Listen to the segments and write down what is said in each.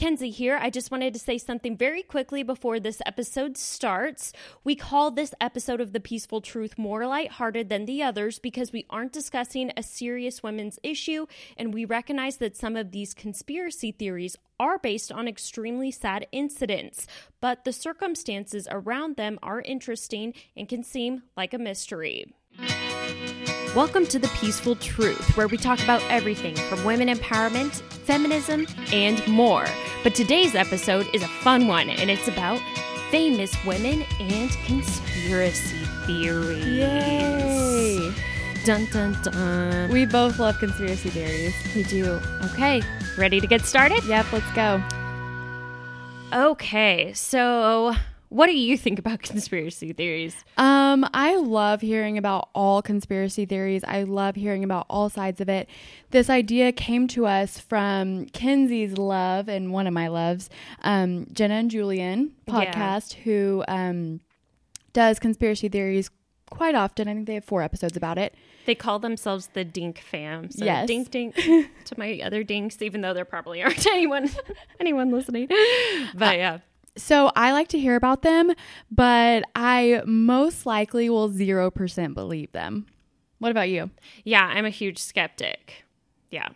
Kenzie here. I just wanted to say something very quickly before this episode starts. We call this episode of The Peaceful Truth more lighthearted than the others because we aren't discussing a serious women's issue, and we recognize that some of these conspiracy theories are based on extremely sad incidents, but the circumstances around them are interesting and can seem like a mystery. Welcome to The Peaceful Truth, where we talk about everything from women empowerment, feminism, and more. But today's episode is a fun one, and it's about famous women and conspiracy theories. Yay! Dun dun dun. We both love conspiracy theories. We do. Okay, ready to get started? Yep, let's go. Okay, so what do you think about conspiracy theories? Um, I love hearing about all conspiracy theories. I love hearing about all sides of it. This idea came to us from Kenzie's love and one of my loves, um, Jenna and Julien Yeah. podcast, who um, does conspiracy theories quite often. I think they have four episodes about it. They call themselves the Dink Fam. So Yes. dink dink to my other dinks, even though there probably aren't anyone anyone listening. But yeah. So I like to hear about them, but I most likely will 0% believe them. What about you? Yeah, I'm a huge skeptic. Yeah.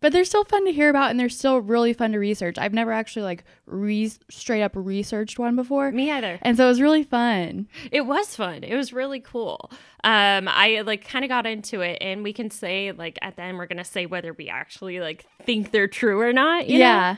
But they're still fun to hear about and they're still really fun to research. I've never actually like re- straight up researched one before. Me either. And so it was really fun. It was fun. It was really cool. Um, I like kind of got into it, and we can say like at the end we're gonna say whether we actually like think they're true or not. you know?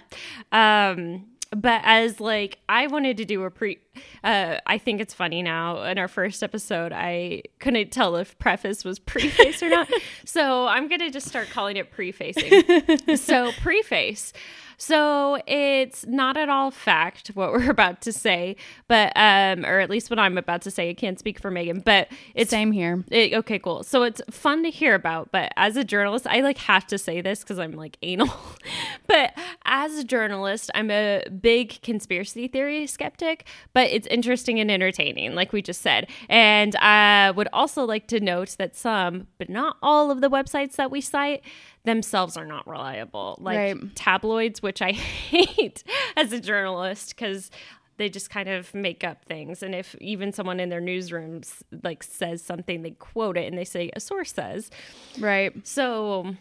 yeah. Um, but as like I wanted to do a pre, uh, I think it's funny now. In our first episode, I couldn't tell if preface was preface or not, so I'm gonna just start calling it prefacing. so preface. So it's not at all fact what we're about to say, but um, or at least what I'm about to say. I can't speak for Meghan, but it's Same here. it, okay, cool. So it's fun to hear about, but as a journalist, I like have to say this because I'm like anal. but as a journalist, I'm a big conspiracy theory skeptic, but it's interesting and entertaining, like we just said. And I would also like to note that some, but not all of the websites that we cite themselves are not reliable. Like Right. tabloids, which I hate as a journalist because they just kind of make up things and if even someone in their newsrooms like says something they quote it and they say a source says Right. so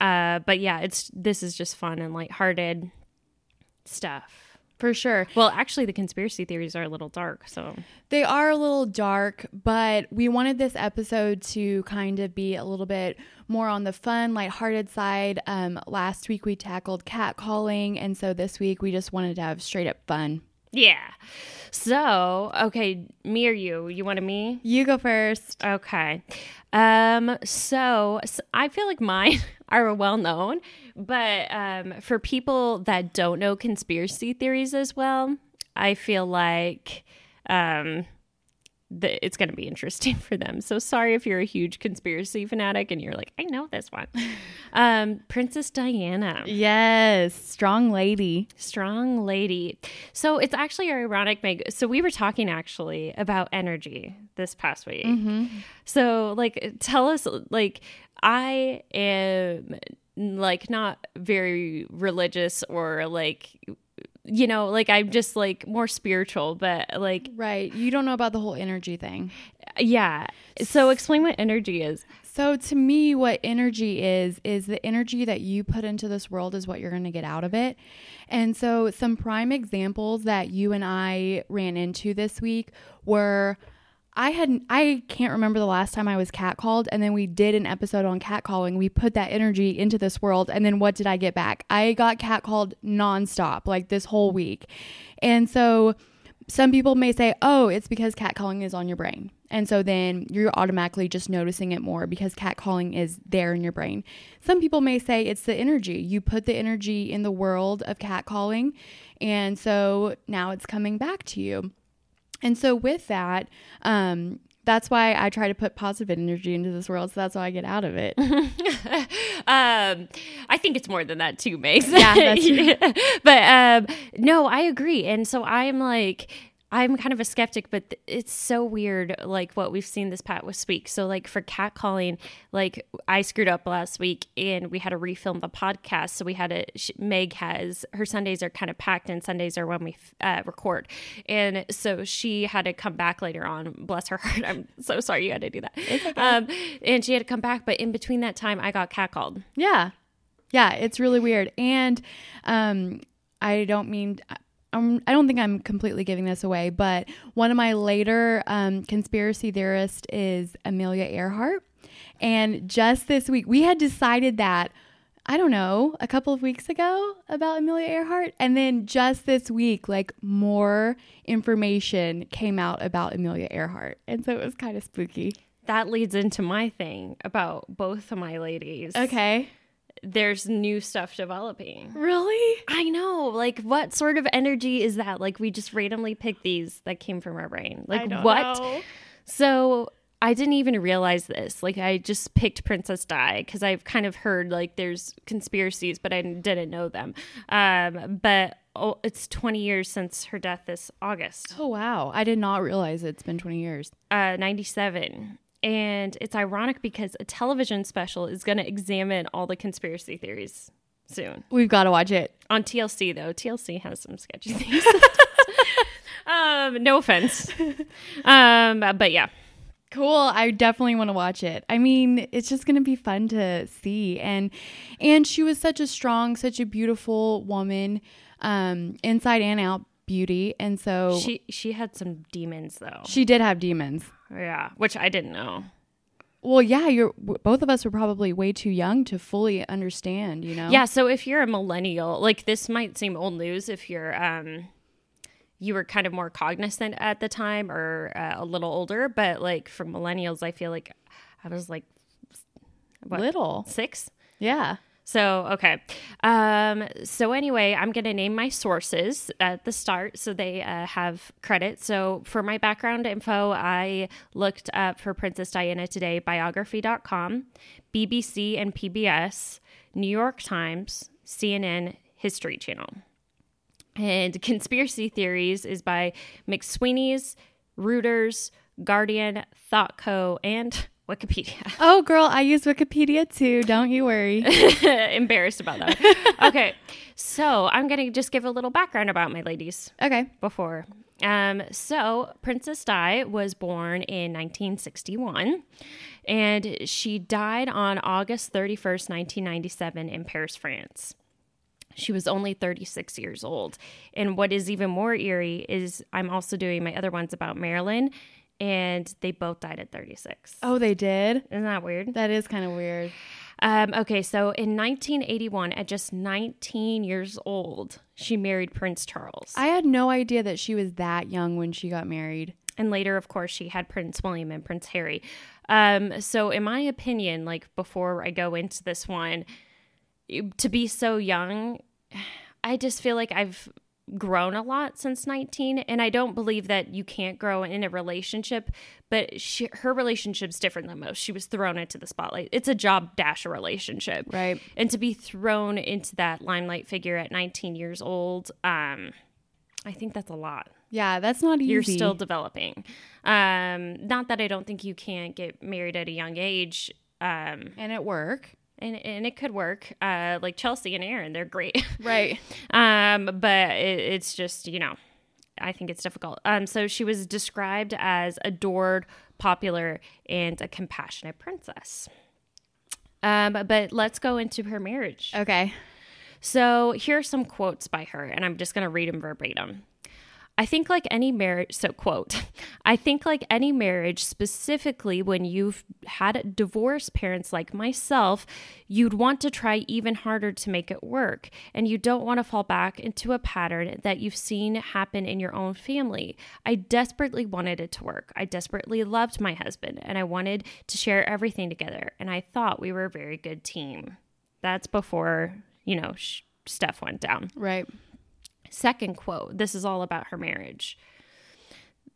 uh but yeah it's this is just fun and lighthearted stuff For sure. well actually the conspiracy theories are a little dark so They are a little dark, but we wanted this episode to kind of be a little bit more on the fun, lighthearted side. Um, last week we tackled catcalling, and so this week we just wanted to have straight up fun. Yeah so okay me or you you want to me You go first. Okay. Um so, I feel like mine are well known, but um for people that don't know conspiracy theories as well, I feel like um that it's going to be interesting for them. So sorry if you're a huge conspiracy fanatic and you're like, I know this one. um Princess Diana. Yes, strong lady. Strong lady. So it's actually ironic, Meg. So we were talking actually about energy this past week. So like tell us like I am like not very religious or like you know, like I'm just like more spiritual, but like Right. You don't know about the whole energy thing. yeah. So explain what energy is. So to me what energy is is the energy that you put into this world is what you're going to get out of it. And so some prime examples that you and I ran into this week were I had I can't remember the last time I was catcalled and then we did an episode on catcalling. We put that energy into this world and then what did I get back? I got catcalled nonstop like this whole week. And so some people may say, oh, it's because catcalling is on your brain. And so then you're automatically just noticing it more because catcalling is there in your brain. Some people may say it's the energy. You put the energy in the world of catcalling. And so now it's coming back to you. And so with that, um, that's why I try to put positive energy into this world. So that's why I get out of it. um, I think it's more than that too, Mace. Yeah, that's true. but um, no, I agree. And so I am like, I'm kind of a skeptic, but th- it's so weird, like what we've seen this past week. So, like for catcalling, like I screwed up last week, and we had to refilm the podcast. So we had a sh- Meg has her Sundays are kind of packed, and Sundays are when we uh, record, and so she had to come back later on. Bless her heart. I'm so sorry you had to do that. Okay. Um, and she had to come back, but in between that time, I got catcalled. Yeah, yeah, it's really weird, and um, I don't mean um, I don't think I'm completely giving this away, but one of my later um, conspiracy theorists is Amelia Earhart. And just this week, we had decided that, I don't know, a couple of weeks ago about Amelia Earhart. And then just this week, like more information came out about Amelia Earhart. And so it was kind of spooky. That leads into my thing about both of my ladies. Okay there's new stuff developing. Really? I know. Like, what sort of energy is that? Like, we just randomly picked these that came from our brain. Like, what? Know. So I didn't even realize this. Like, I just picked Princess Di because I've kind of heard like there's conspiracies, but I didn't know them. Um, but oh, it's 20 years since her death this August. Oh, wow. I did not realize it's been 20 years. Uh, 97. And it's ironic because a television special is going to examine all the conspiracy theories soon. We've got to watch it. On TLC, though. TLC has some sketchy things. um, no offense. Um, but yeah. Cool. I definitely want to watch it. I mean, it's just going to be fun to see. And and she was such a strong, such a beautiful woman, um, inside and out beauty. And so she she had some demons though. She did have demons. Yeah, which I didn't know. Well, yeah, you're both of us were probably way too young to fully understand, you know. Yeah, so if you're a millennial, like this might seem old news if you're um you were kind of more cognizant at the time or uh, a little older, but like for millennials, I feel like I was like what, little 6? Yeah. So, okay. Um, so, anyway, I'm going to name my sources at the start so they uh, have credit. So, for my background info, I looked up for Princess Diana Today biography.com, BBC and PBS, New York Times, CNN, History Channel. And Conspiracy Theories is by McSweeney's, Reuters, Guardian, ThoughtCo, and Wikipedia. Oh, girl, I use Wikipedia too. Don't you worry. Embarrassed about that. okay. So I'm going to just give a little background about my ladies. Okay. Before. Um, so Princess Di was born in 1961 and she died on August 31st, 1997 in Paris, France. She was only 36 years old. And what is even more eerie is I'm also doing my other ones about Marilyn and they both died at 36. Oh, they did? Isn't that weird? That is kind of weird. Um, okay, so in 1981, at just 19 years old, she married Prince Charles. I had no idea that she was that young when she got married. And later, of course, she had Prince William and Prince Harry. Um, so, in my opinion, like before I go into this one, to be so young, I just feel like I've grown a lot since 19 and i don't believe that you can't grow in a relationship but she, her relationship's different than most. She was thrown into the spotlight. It's a job dash a relationship. Right. And to be thrown into that limelight figure at 19 years old um i think that's a lot. Yeah that's not easy. you're still developing. Um not that i don't think you can't get married at a young age um and at work and, and it could work. Uh, like Chelsea and Aaron, they're great. Right. um, but it, it's just, you know, I think it's difficult. Um, so she was described as adored, popular, and a compassionate princess. Um, but let's go into her marriage. Okay. So here are some quotes by her, and I'm just going to read them verbatim. I think, like any marriage, so quote, I think, like any marriage, specifically when you've had divorced parents like myself, you'd want to try even harder to make it work. And you don't want to fall back into a pattern that you've seen happen in your own family. I desperately wanted it to work. I desperately loved my husband and I wanted to share everything together. And I thought we were a very good team. That's before, you know, sh- stuff went down. Right. Second quote this is all about her marriage.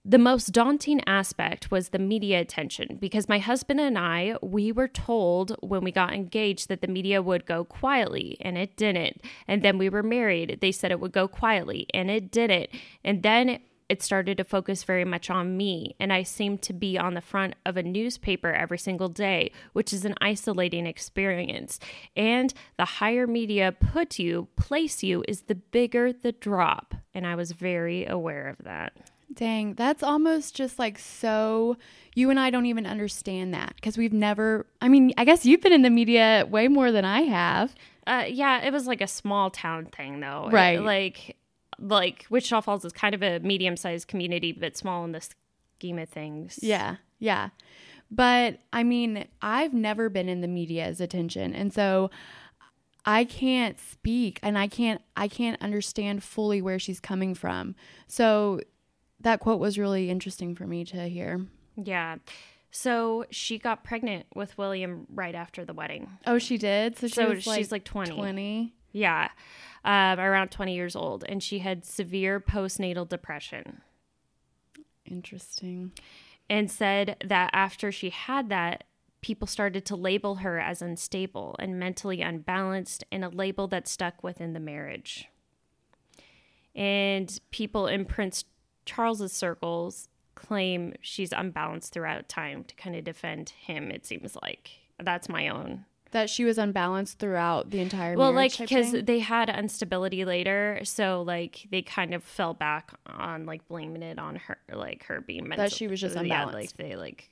The most daunting aspect was the media attention because my husband and I, we were told when we got engaged that the media would go quietly, and it didn't. And then we were married. They said it would go quietly, and it didn't. And then it started to focus very much on me, and I seemed to be on the front of a newspaper every single day, which is an isolating experience. And the higher media put you, place you, is the bigger the drop. And I was very aware of that. Dang, that's almost just like so. You and I don't even understand that because we've never. I mean, I guess you've been in the media way more than I have. Uh, yeah, it was like a small town thing, though. Right. It- like, like Wichita Falls is kind of a medium-sized community, but small in the scheme of things. Yeah, yeah. But I mean, I've never been in the media's attention, and so I can't speak, and I can't, I can't understand fully where she's coming from. So that quote was really interesting for me to hear. Yeah. So she got pregnant with William right after the wedding. Oh, she did. So, she So was she's like 20. Twenty. Yeah, um, around 20 years old, and she had severe postnatal depression. Interesting. and said that after she had that, people started to label her as unstable and mentally unbalanced, and a label that stuck within the marriage. And people in Prince Charles's circles claim she's unbalanced throughout time to kind of defend him. It seems like that's my own That she was unbalanced throughout the entire. well like because they had instability later so like they kind of fell back on like blaming it on her like her being mental she was just yeah, like they like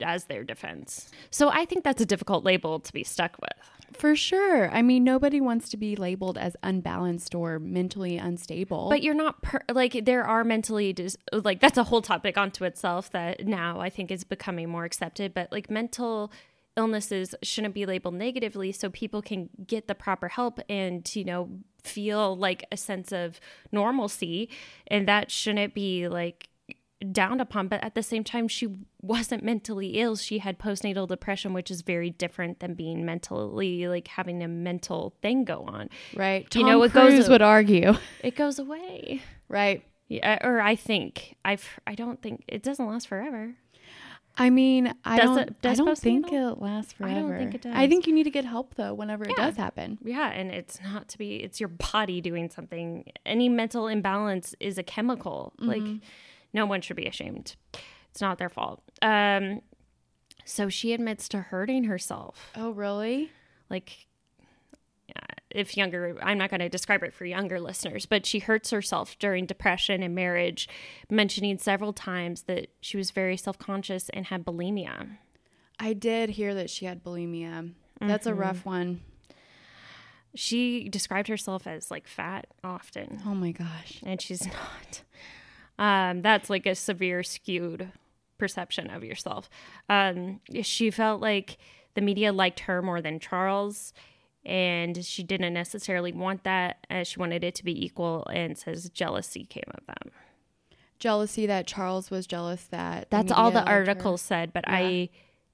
as their defense so i think that's a difficult label to be stuck with For sure. I mean, nobody wants to be labeled as unbalanced or mentally unstable. but you're not per- like there are mentally dis- like that's a whole topic onto itself that now i think is becoming more accepted but like mental illnesses shouldn't be labeled negatively so people can get the proper help and you know feel like a sense of normalcy and that shouldn't be like downed upon but at the same time she wasn't mentally ill she had postnatal depression which is very different than being mentally like having a mental thing go on right. You Tom know, it goes- Cruise would argue. it goes away Right. yeah, or I think I've I don't think it doesn't last forever. I mean, I Does don't. it- does I don't think it lasts I forever. don't think it does. I think you need to get help though whenever it does happen. Yeah, and it's not to be it's your body doing something. Any mental imbalance is a chemical. Like no one should be ashamed. It's not their fault. Um so she admits to hurting herself. Oh, really? Like if younger I'm not going to describe it for younger listeners, but she hurts herself during depression and marriage, mentioning several times that she was very self-conscious and had bulimia. I did hear that she had bulimia. That's a Mm-hmm. rough one. she described herself as like fat often Oh my gosh. and she's not um that's like a severe skewed perception of yourself um she felt like the media liked her more than charles and she didn't necessarily want that as she wanted it to be equal and says jealousy came of them Jealousy that Charles was jealous that. that's all the liked her. article said but i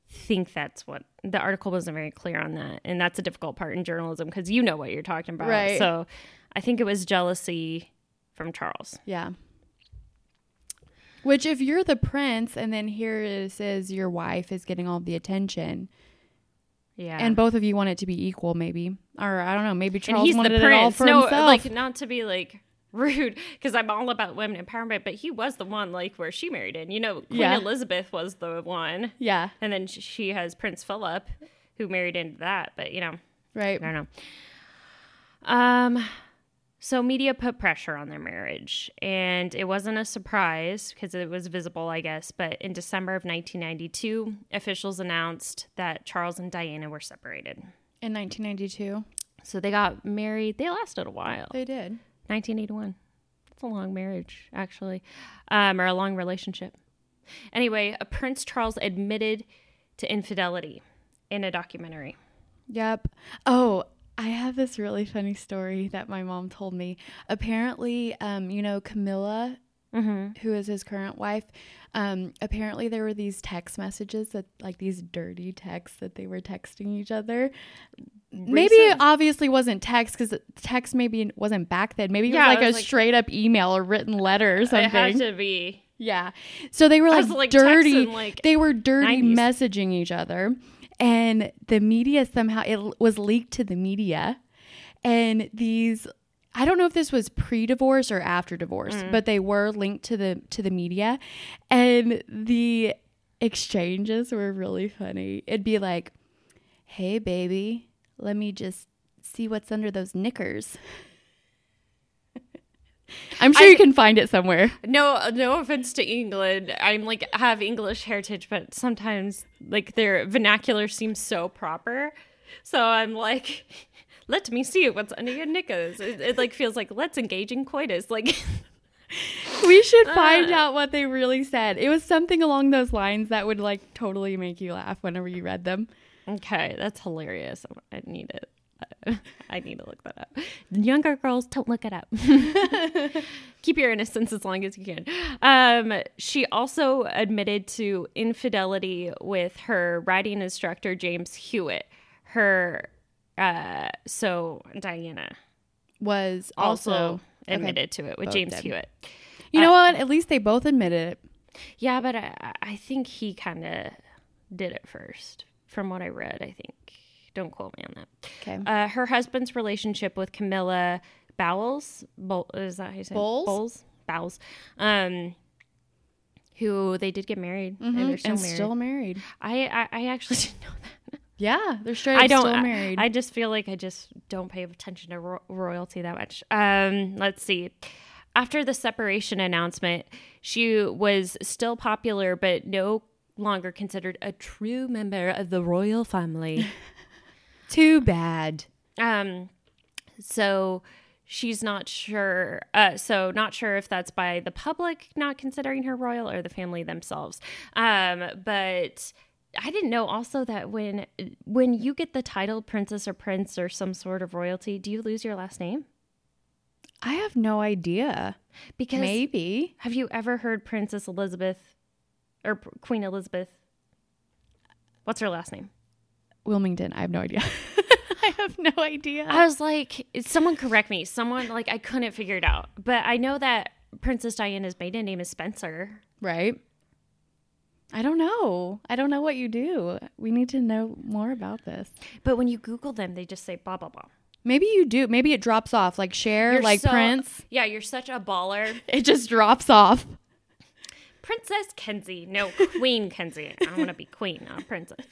think that's what the article wasn't very clear on that and that's a difficult part in journalism because you know what you're talking about Right. so i think it was jealousy from charles Yeah. Which, if you're the prince, and then here it says your wife is getting all the attention, yeah and both of you want it to be equal, maybe, or I don't know, maybe and Charles he's the wanted it all prince for no himself. like not to be like rude because i'm all about women empowerment but he was the one like where she married in you know queen Yeah. elizabeth was the one yeah, and then she has prince philip who married into that but you know right. I don't know. Um, so media put pressure on their marriage, and it wasn't a surprise because it was visible, I guess. But in December of 1992, officials announced that Charles and Diana were separated. In 1992, So they got married. They lasted a while. they did. 1981. That's a long marriage, actually, um, or a long relationship. Anyway, Prince Charles admitted to infidelity in a documentary. Yep. Oh, I have this really funny story that my mom told me. Apparently, um, you know, Camilla, who is his current wife, um, apparently there were these text messages that, like these dirty texts that they were texting each other. Maybe it obviously wasn't text because text maybe wasn't back then. Maybe it Yeah, was it like a like- straight up email or written letter or something. It had to be. Yeah. So they were like, was, like, dirty. like, they were dirty 90s. messaging each other. And the media somehow, it was leaked to the media. And these I don't know if this was pre-divorce or after divorce, Mm. but they were linked to the to the media and the exchanges were really funny. It'd be like, "Hey baby, let me just see what's under those knickers." I'm sure I- you can find it somewhere. No, no offense to England. I'm like have English heritage, but sometimes like their vernacular seems so proper. So I'm like, let me see what's under your knickers. It, it like feels like let's engage in coitus. Like, We should find Uh. out what they really said. It was something along those lines that would like totally make you laugh whenever you read them. okay, that's hilarious. I need it. I need to look that up. Younger girls, don't look it up. Keep your innocence as long as you can. Um, she also admitted to infidelity with her riding instructor, James Hewitt. Her, uh, so Diana Was also, also, admitted to it with Both James did. Hewitt. You know what? At least they both admitted it. Yeah, but I, I think he kind of did it first, from what I read. I think. Don't quote me on that. Okay. Uh, her husband's relationship with Camilla Bowles, Bol- is that how you say it? Bowles? Bowles, Bowles, um, who they did get married and they're still and married. still married. I, I I actually didn't know that. Yeah, they're straight I don't. still I- married. I, just feel like I just don't pay attention to ro- royalty that much. Um, let's see. After the separation announcement, she was still popular, but no longer considered a true member of the royal family. Too bad. Um, so she's not sure. Uh, so not sure if that's by the public not considering her royal or the family themselves. Um, but I didn't know also that when when you get the title princess or prince or some sort of royalty, do you lose your last name? I have no idea. Because Maybe. have you ever heard Princess Elizabeth or Queen Elizabeth? What's her last name? Wilmington. I have no idea. I have no idea. I was like, someone correct me. Someone like I couldn't figure it out. But I know that Princess Diana's maiden name is Spencer. right? I don't know. I don't know what you do. We need to know more about this. But when you Google them, they just say blah blah blah. Maybe you do. Maybe it drops off like Cher, You're like so- Prince. Yeah, you're such a baller. It just drops off. Princess Kenzie. No, Queen Kenzie. I want to be queen, not princess.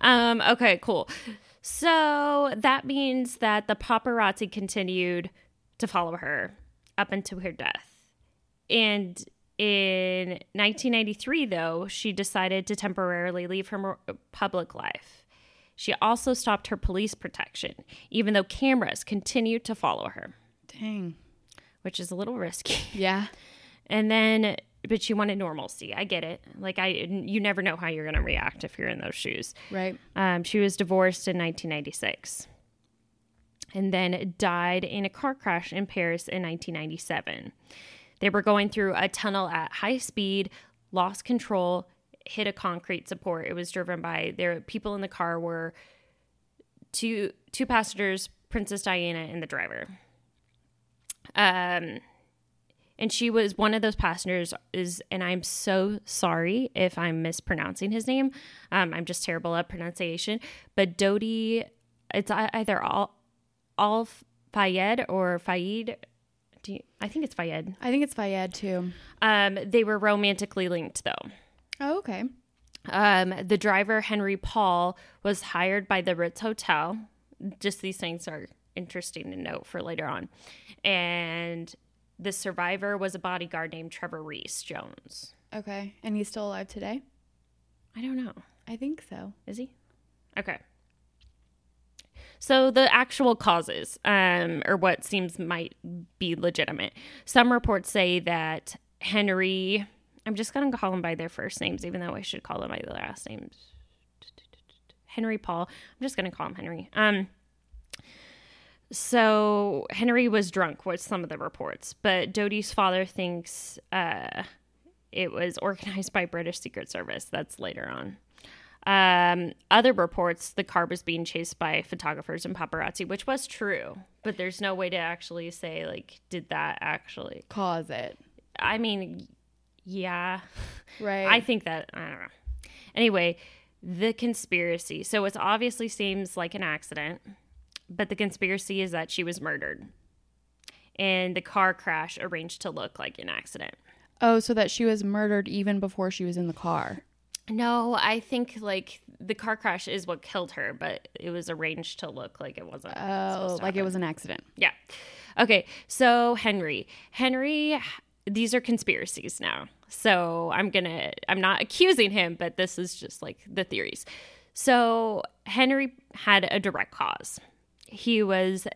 Um, okay, cool. So that means that the paparazzi continued to follow her up until her death. And in 1993, though, she decided to temporarily leave her public life. She also stopped her police protection, even though cameras continued to follow her, Dang. which is a little risky. Yeah. And then, but she wanted normalcy. I get it. Like I, you never know how you're going to react if you're in those shoes. Right. Um, she was divorced in 1996, and then died in a car crash in Paris in 1997. They were going through a tunnel at high speed, lost control, hit a concrete support. It was driven by there. People in the car were two two passengers, Princess Diana and the driver. Um, and she was one of those passengers is and i'm so sorry if i'm mispronouncing his name. Um, i'm just terrible at pronunciation but dodi it's either all all fayed or fayed. Do you, i think it's fayed. I think it's Fayed too. um, they were romantically linked though. Oh, okay. um, the driver henry paul was hired by the ritz hotel. Just these things are interesting to note for later on. And the survivor was a bodyguard named trevor rees-jones. Okay. And he's still alive today? i don't know. I think so. is he? Okay. So the actual causes um, or what seems might be legitimate. Some reports say that henry i'm just going to call them by their first names even though i should call them by their last names. Henry paul. I'm just going to call him henry. Um, so henry was drunk was some of the reports but Dodi's father thinks uh, it was organized by british secret service that's later on um, other reports, the car was being chased by photographers and paparazzi, which was true, but there's no way to actually say, like, did that actually? Cause it. I mean, yeah, Right. I think that, I don't know. Anyway, the conspiracy. So it obviously seems like an accident, but the conspiracy is that she was murdered. and the car crash arranged to look like an accident. Oh, so that she was murdered even before she was in the car. No, I think like the car crash is what killed her, but it was arranged to look like it wasn't. Oh, like it was an accident. Yeah. Okay. So Henry, Henry, these are conspiracies now. So I'm gonna, I'm not accusing him, but this is just like the theories. So Henry had a direct cause. He was.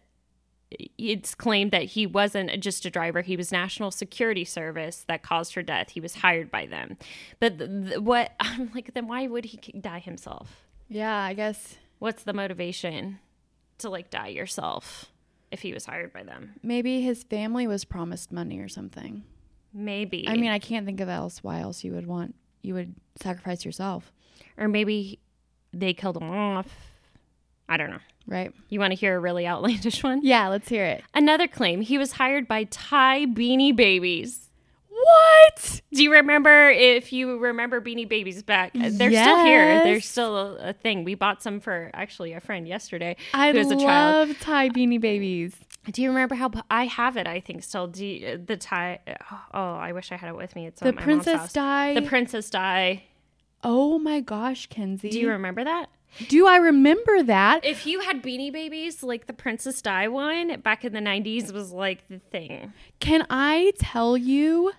It's claimed that he wasn't just a driver; he was National Security Service that caused her death. He was hired by them. But th- th- what I'm like, then why would he die himself? Yeah, I guess What's the motivation to like die yourself if he was hired by them? maybe his family was promised money or something. Maybe. I mean, I can't think of else why else you would want you would sacrifice yourself, or maybe they killed him off. I don't know. Right? You want to hear a really outlandish one? Yeah, let's hear it. Another claim he was hired by Ty Beanie Babies. What? Do you remember if you remember Beanie Babies back? Uh, they're still here. They're still a, a thing. We bought some for actually a friend yesterday I who was a child. I love. Ty beanie babies. Do you remember how I have it? I think still. Do you, uh, the Ty? Uh, oh, I wish I had it with me. It's The at my mom's princess Di. The princess Di. oh my gosh, Kenzie. Do you remember that? Do I remember that? If you had Beanie Babies, like the Princess Di one back in the '90s, was like the thing. Can I tell you?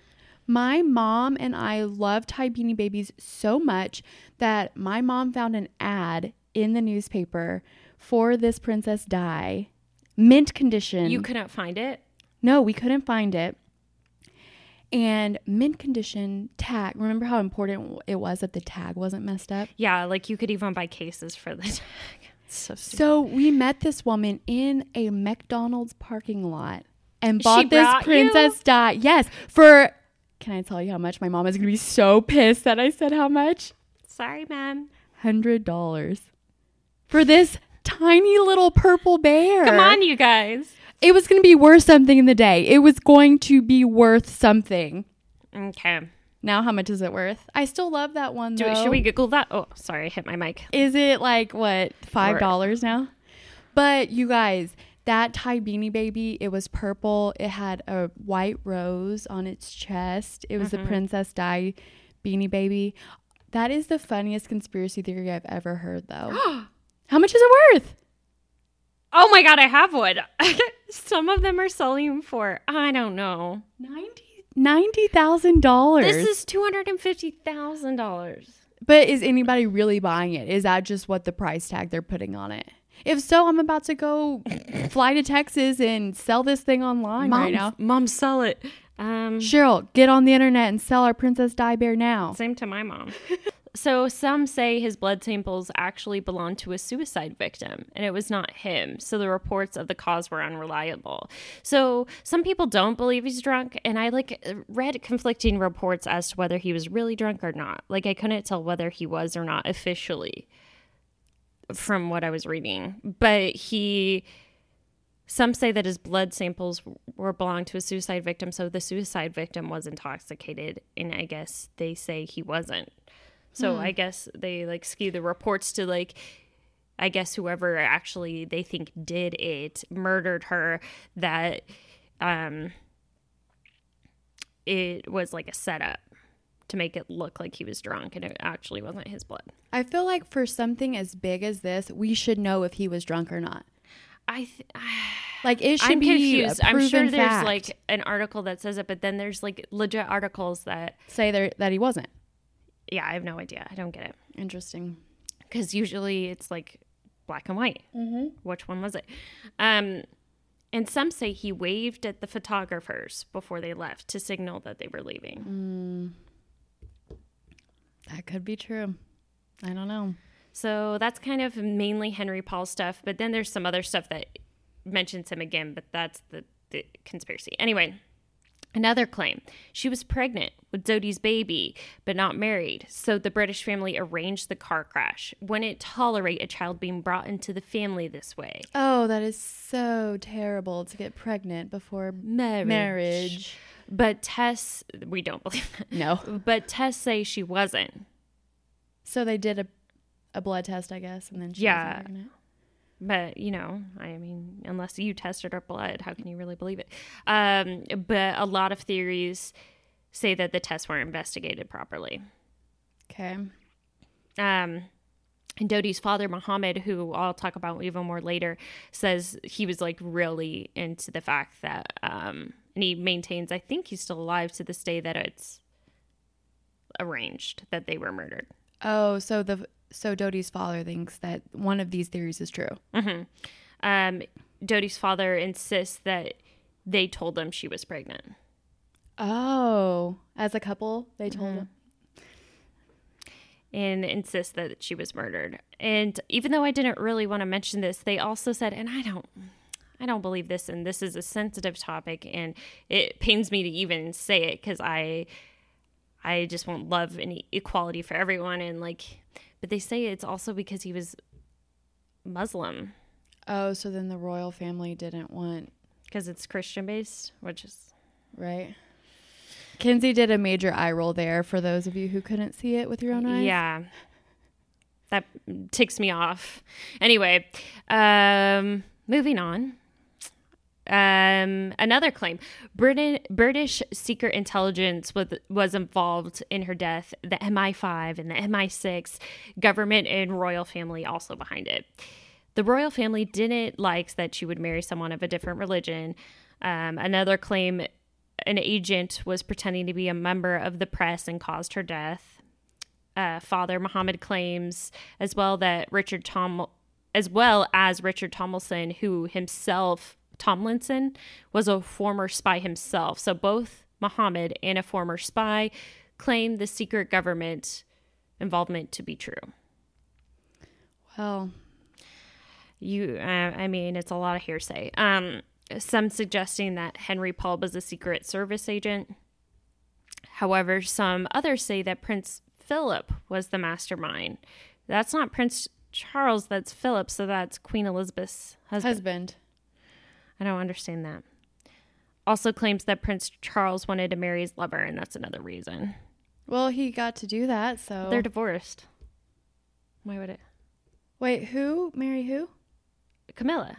My mom and I love Ty beanie babies so much that my mom found an ad in the newspaper for this Princess Di mint condition. You couldn't find it. No, we couldn't find it. And mint condition tag. Remember how important it was that the tag wasn't messed up? Yeah, like you could even buy cases for the tag. So. So we met this woman in a McDonald's parking lot and She bought this brought Princess Di. Yes, for can I tell you how much? My mom is gonna be so pissed that I said how much? Sorry, ma'am. Hundred dollars for this tiny little purple bear. Come on, you guys. It was gonna be worth something in the day. It was going to be worth something. Okay. Now, how much is it worth? I still love that one. Do, though. should we Google that? Oh, sorry, I hit my mic. Is it like what five dollars now? But you guys, that Ty beanie baby, it was purple. It had a white rose on its chest. It was Mm-hmm. the Princess Di beanie baby. That is the funniest conspiracy theory I've ever heard, though. How much is it worth? Oh my god, I have one. Some of them are selling for I don't know. Ninety ninety thousand dollars. This is two hundred and fifty thousand dollars. But is anybody really buying it? Is that just what the price tag they're putting on it? If so, I'm about to go fly to Texas and sell this thing online right now. mom, sell it. Um, Cheryl, get on the internet and sell our Princess Di Bear now. Same to my mom. so some say his blood samples actually belonged to a suicide victim and it was not him. So the reports of the cause were unreliable. So some people don't believe he's drunk and I like read conflicting reports as to whether he was really drunk or not. Like I couldn't tell whether he was or not officially from what I was reading. But he some say that his blood samples were belonged to a suicide victim, so the suicide victim was intoxicated, and I guess they say he wasn't. So I guess they like skew the reports to like, I guess whoever actually they think did it murdered her. That, um, it was like a setup to make it look like he was drunk, and it actually wasn't his blood. I feel like for something as big as this, we should know if he was drunk or not. I. Th- Like it should I'm be confused. I'm sure there's fact. like an article that says it, but then there's like legit articles that, say there that he wasn't. Yeah, I have no idea. I don't get it Interesting. because usually it's like black and white. Mm-hmm. Which one was it? Um, and some say he waved at the photographers before they left to signal that they were leaving. That could be true. I don't know. So that's kind of mainly Henry Paul stuff. But then there's some other stuff that mentions him again, but that's the, the conspiracy. Anyway, another claim she was pregnant with Dodi's baby, but not married. So the British family arranged the car crash. Wouldn't tolerate a child being brought into the family this way. Oh, that is so terrible to get pregnant before Marriage. marriage. But Tess, we don't believe that. No. But Tess say she wasn't. So they did a a blood test, I guess, and then she Yeah. But you know, I mean, unless you tested her blood, how can you really believe it? Um, but a lot of theories say that the tests weren't investigated properly. Okay. Um, and Dodi's father, Muhammad, who I'll talk about even more later, says he was like really into the fact that, um, and he maintains, I think he's still alive to this day, that it's arranged that they were murdered. Oh, so the so Dodi's father thinks that one of these theories is true. Mm-hmm. Um, Dodi's father insists that they told them she was pregnant. Oh, as a couple, they told Mm-hmm. him. and insist that she was murdered. And even though I didn't really want to mention this, they also said, and I don't I don't believe this and this is a sensitive topic and it pains me to even say it cuz I I just want love and equality for everyone and like but they say it's also because he was Muslim Oh, so then the royal family didn't want because it's Christian based, which is right. Kenzie did a major eye roll there for those of you who couldn't see it with your own eyes. Yeah. That ticks me off. Anyway, um, moving on. Um, another claim: Britain, British secret intelligence was was involved in her death. The MI5 and the MI6 government and royal family also behind it. The royal family didn't like that she would marry someone of a different religion. Um, another claim: an agent was pretending to be a member of the press and caused her death uh, father Muhammad claims as well that Richard Tom, as well as Richard Tomlinson, who himself Tomlinson was a former spy himself. So both Muhammad and a former spy claim the secret government involvement to be true. Well, You, uh, I mean, it's a lot of hearsay. Um, some suggesting that Henry Paul was a secret service agent. However, some others say that Prince Philip was the mastermind. That's not Prince Charles, that's Philip, so that's Queen Elizabeth's husband. husband. I don't understand that. Also claims that Prince Charles wanted to marry his lover, and that's another reason. Well, he got to do that, so They're divorced. Why would it? Wait, who? Marry who? Camilla.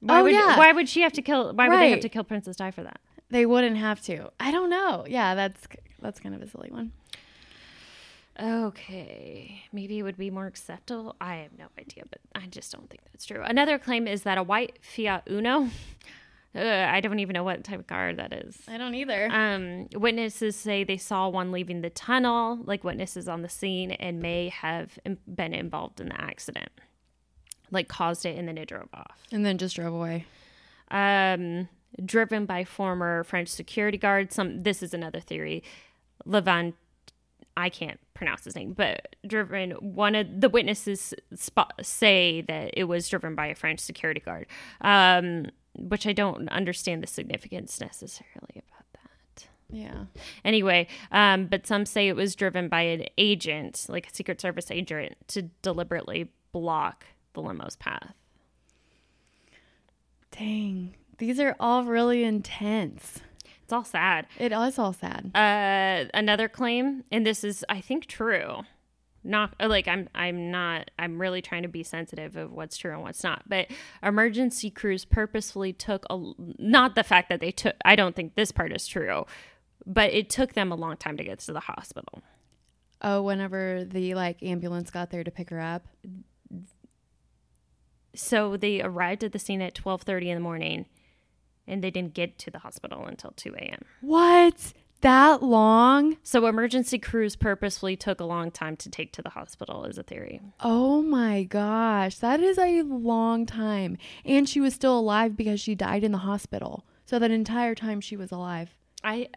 Why Oh, would, yeah. Why would she have to kill? Why would they have to kill Princess Di for that? They wouldn't have to. I don't know. Yeah, that's that's kind of a silly one. Okay, maybe it would be more acceptable. I have no idea, but I just don't think that's true. Another claim is that a white Fiat Uno. Ugh, I don't even know what type of car that is. I don't either. Um, witnesses say they saw one leaving the tunnel, like witnesses on the scene, and may have been involved in the accident, like caused it, and then it drove off. and then just drove away. Um, driven by former French security guard. Some this is another theory. Levant, I can't pronounce his name, but driven. One of the witnesses spot, say that it was driven by a French security guard, um, which I don't understand the significance necessarily about that. Yeah. Anyway, um, but some say it was driven by an agent, like a Secret Service agent, to deliberately block the limo's path. Dang. These are all really intense. It's all sad. It is all sad. Uh, another claim, and this is, I think, true. Not like I'm. I'm not. I'm really trying to be sensitive of what's true and what's not. But emergency crews purposefully took a. Not the fact that they took. I don't think this part is true, but it took them a long time to get to the hospital. Oh, whenever the like ambulance got there to pick her up. So they arrived at the scene at twelve thirty in the morning, and they didn't get to the hospital until two a.m. What? That long? So emergency crews purposefully took a long time to take to the hospital, is a theory. Oh my gosh. That is a long time. And she was still alive because she died in the hospital. So that entire time she was alive. I,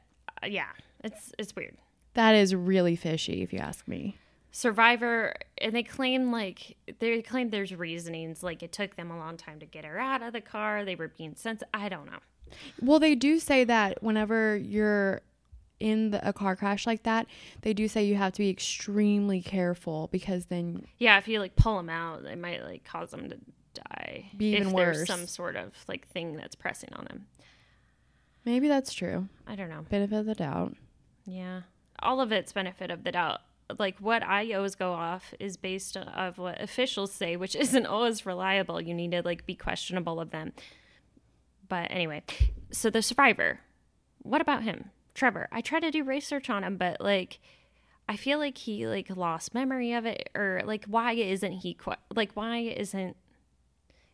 uh, yeah, it's it's weird. That is really fishy if you ask me. Survivor, and they claim like they claim there's reasonings like it took them a long time to get her out of the car. They were being sensitive. I don't know. Well, they do say that whenever you're in the, a car crash like that, they do say you have to be extremely careful because then Yeah, if you like pull them out, it might like cause them to die. Be even if worse. there's some sort of like thing that's pressing on them. maybe that's true. I don't know. Benefit of the doubt. Yeah, all of it's benefit of the doubt. Like what I always go off is based of what officials say, which isn't always reliable. You need to like be questionable of them. But anyway, so the survivor, what about him? Trevor. I tried to do research on him, but like I feel like he like lost memory of it or like why isn't he qu- like why isn't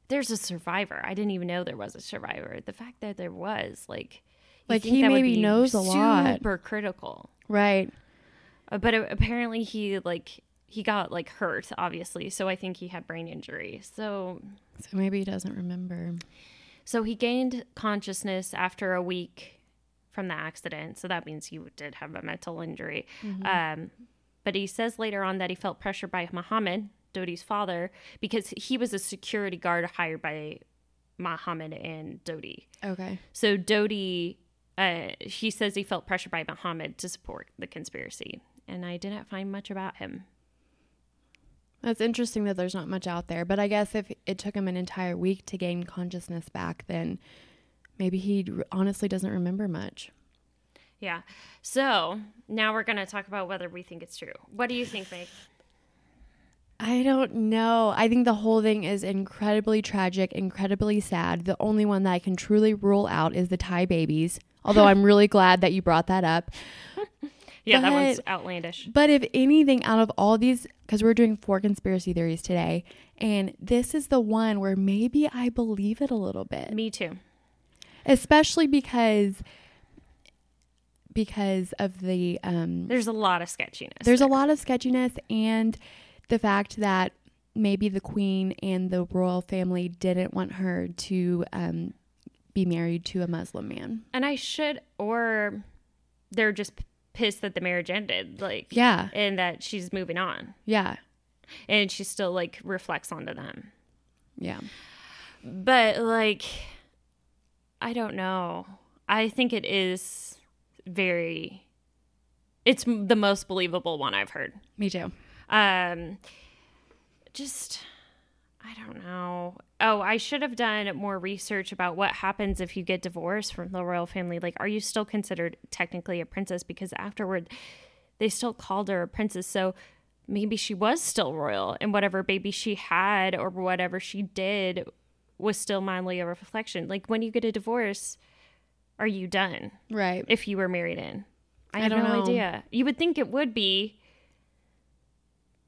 there's a survivor. I didn't even know there was a survivor. The fact that there was like Like, he maybe knows a lot. Super critical. Right. Uh, but apparently he like he got like hurt obviously so i think he had brain injury. So So maybe he doesn't remember. so he gained consciousness after a week from the accident so that means he did have a mental injury. Um, but he says later on that he felt pressure by muhammad dodi's father because he was a security guard hired by muhammad and dodi Okay. so dodi uh, he says he felt pressure by muhammad to support the conspiracy and i didn't find much about him That's interesting that there's not much out there, but I guess if it took him an entire week to gain consciousness back, then maybe he honestly doesn't remember much. Yeah. So now we're going to talk about whether we think it's true. What do you think, Meg? I don't know. I think the whole thing is incredibly tragic, incredibly sad. The only one that I can truly rule out is the Thai babies. Although I'm really glad that you brought that up. Yeah, that one's outlandish. But if anything, out of all these, because we're doing four conspiracy theories today, and this is the one where maybe I believe it a little bit, Me too. especially because because of the um, There's a lot of sketchiness. there's a lot of sketchiness and the fact that maybe the queen and the royal family didn't want her to um, be married to a Muslim man. And I should, or they're just pissed that the marriage ended. Like, Yeah, And that she's moving on. yeah, And she still, like, reflects onto them. yeah. But, like, I don't know. I think it is very. It's the most believable one I've heard. Me too. Um, just, I don't know. Oh, I should have done more research about what happens if you get divorced from the royal family. Like, are you still considered technically a princess? Because afterward, they still called her a princess. So maybe she was still royal, and whatever baby she had or whatever she did was still mildly a reflection. Like, when you get a divorce, are you done? Right. if you were married in. I, I have don't no know. idea. You would think it would be,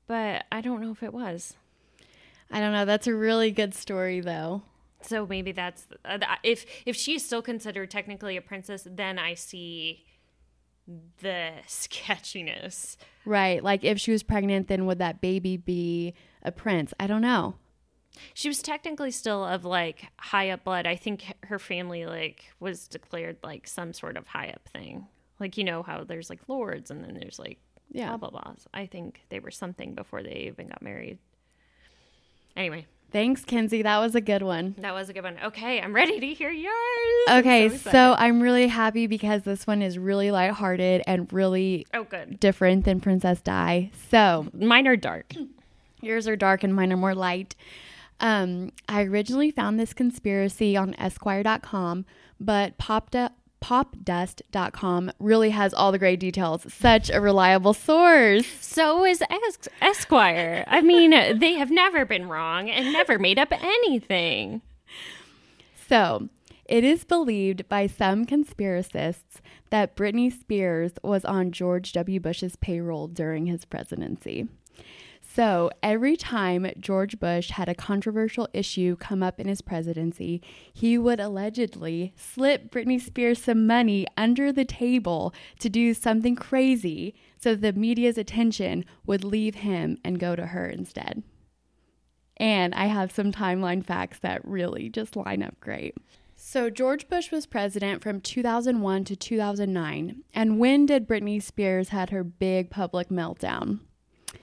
but I don't know if it was. I don't know. That's a really good story, though. So maybe that's uh, if if she's still considered technically a princess, then I see the sketchiness. Right. Like if she was pregnant, then would that baby be a prince? I don't know. She was technically still of like high up blood. I think her family like was declared like some sort of high up thing. Like you know how there's like lords and then there's like Yeah. blah blah blah. I think they were something before they even got married. Anyway, Thanks, Kenzie. That was a good one. that was a good one. Okay, I'm ready to hear yours. I'm Okay, so so. I'm really happy because this one is really lighthearted and really oh good. different than Princess Di. So Mine are dark. yours are dark and mine are more light. Um, I originally found this conspiracy on Esquire.com, but popped up. Popdust.com really has all the great details. Such a reliable source. So is es- Esquire. I mean, they have never been wrong and never made up anything. So, it is believed by some conspiracists that Britney Spears was on George W. Bush's payroll during his presidency. So, every time George Bush had a controversial issue come up in his presidency, he would allegedly slip Britney Spears some money under the table to do something crazy so the media's attention would leave him and go to her instead. And I have some timeline facts that really just line up great. So, George Bush was president from 2001 to 2009. And when did Britney Spears had her big public meltdown?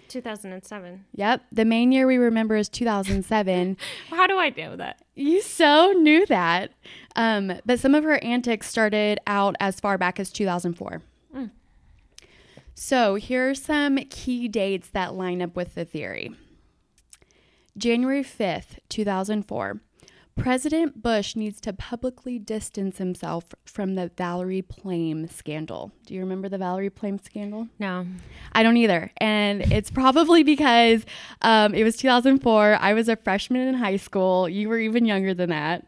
2007. Yep, the main year we remember is 2007. How do I know that? you so knew that. Um, but some of her antics started out as far back as 2004. So, here are some key dates that line up with the theory. January 5th, 2004. President Bush needs to publicly distance himself from the Valerie Plame scandal. Do you remember the Valerie Plame scandal? No. I don't either. And it's probably because um, it was 2004. I was a freshman in high school. You were even younger than that.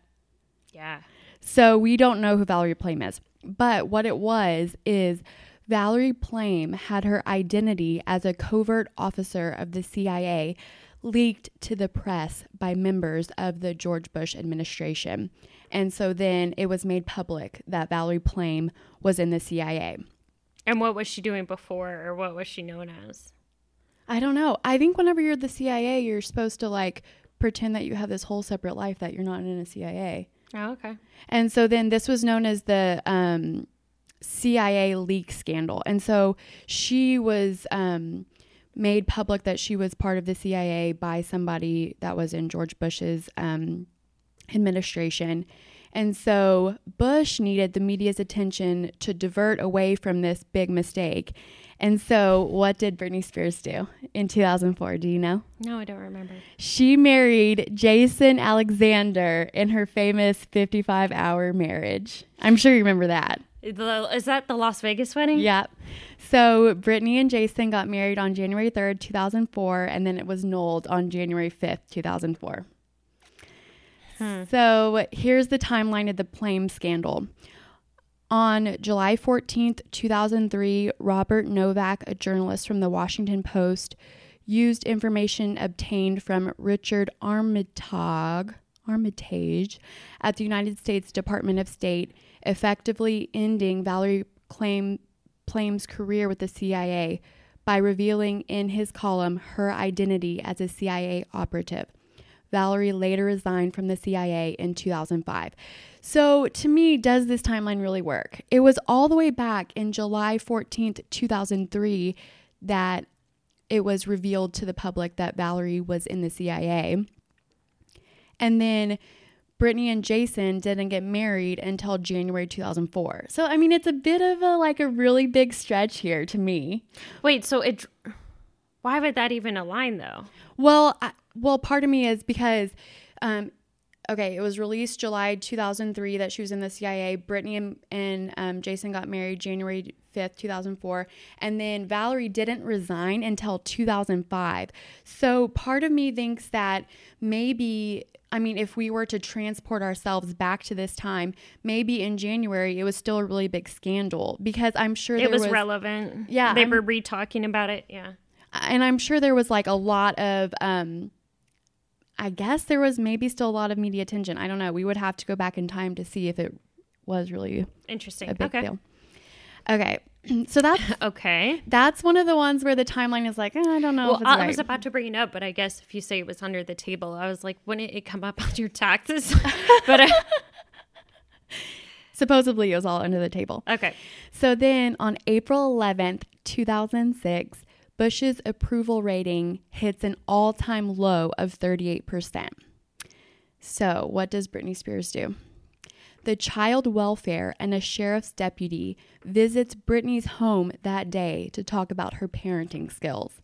Yeah. So we don't know who Valerie Plame is. But what it was is Valerie Plame had her identity as a covert officer of the CIA leaked to the press by members of the George Bush administration. And so then it was made public that Valerie Plame was in the CIA. And what was she doing before, or what was she known as? I don't know. I think whenever you're the CIA, you're supposed to like pretend that you have this whole separate life that you're not in a CIA. Oh, okay. And so then this was known as the um, CIA leak scandal. And so she was um, made public that she was part of the CIA by somebody that was in George Bush's um, administration. And so Bush needed the media's attention to divert away from this big mistake. And so, what did Britney Spears do in 2004? Do you know? No, I don't remember. She married Jason Alexander in her famous 55 hour marriage. I'm sure you remember that. Is that the Las Vegas wedding? Yeah. So Brittany and Jason got married on January 3rd, 2004, and then it was nulled on January 5th, 2004. Hmm. So here's the timeline of the Plame scandal. On July 14th, 2003, Robert Novak, a journalist from the Washington Post, used information obtained from Richard Armitage, Armitage at the United States Department of State, effectively ending Valerie Plame, career with the CIA by revealing in his column her identity as a CIA operative. Valerie later resigned from the CIA in 2005. So, to me, does this timeline really work? It was all the way back in July 14th, 2003, that it was revealed to the public that Valerie was in the CIA. And then Britney and Jason didn't get married until January 2004. So, I mean, it's a bit of a like a really big stretch here to me. Wait, so it why would that even align though? Well, I, well, part of me is because, um, okay, it was released July 2003 that she was in the CIA. Britney and, and um, Jason got married January 5th, 2004. And then Valerie didn't resign until 2005. So part of me thinks that maybe. I mean, if we were to transport ourselves back to this time, maybe in January it was still a really big scandal because I'm sure it was, was, relevant. Yeah, they I'm, were re talking about it. Yeah, and I'm sure there was like a lot of um, I guess there was maybe still a lot of media attention. I don't know. We would have to go back in time to see if it was really interesting. A big okay. deal. Okay. So that's okay. That's one of the ones where the timeline is like, eh, I don't know. Well, I right. was about to bring it up, but I guess if you say it was under the table, I was like, wouldn't it come up on your taxes? but uh, supposedly it was all under the table. Okay. So then on April 11th, 2006, Bush's approval rating hits an all time low of 38%. So, what does Britney Spears do? The child welfare and a sheriff's deputy visits Brittany's home that day to talk about her parenting skills.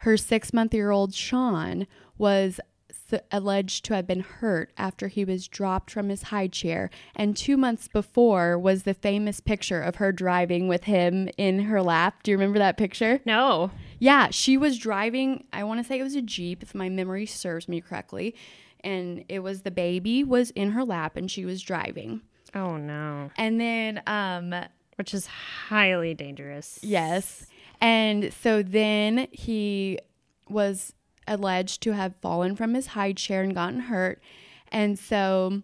Her six month year old Sean was alleged to have been hurt after he was dropped from his high chair, and two months before was the famous picture of her driving with him in her lap. Do you remember that picture? No. Yeah, she was driving, I want to say it was a Jeep, if my memory serves me correctly. And it was the baby was in her lap and she was driving. Oh no. And then um which is highly dangerous. Yes. And so then he was alleged to have fallen from his high chair and gotten hurt. And so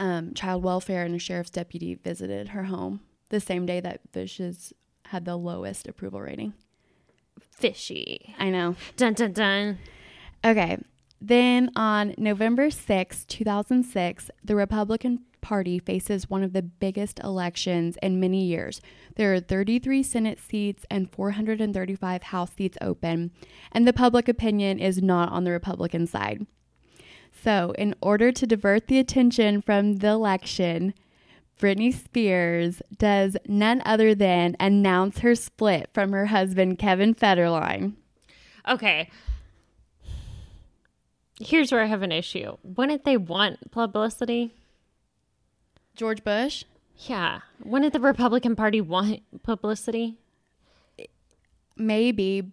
um, child welfare and a sheriff's deputy visited her home the same day that Bush's had the lowest approval rating. Fishy. I know. Dun dun dun. Okay. Then on November 6, 2006, the Republican Party faces one of the biggest elections in many years. There are 33 Senate seats and 435 House seats open, and the public opinion is not on the Republican side. So, in order to divert the attention from the election, Britney Spears does none other than announce her split from her husband, Kevin Federline. Okay. Here's where I have an issue. Wouldn't they want publicity? George Bush? Yeah. Wouldn't the Republican Party want publicity? Maybe.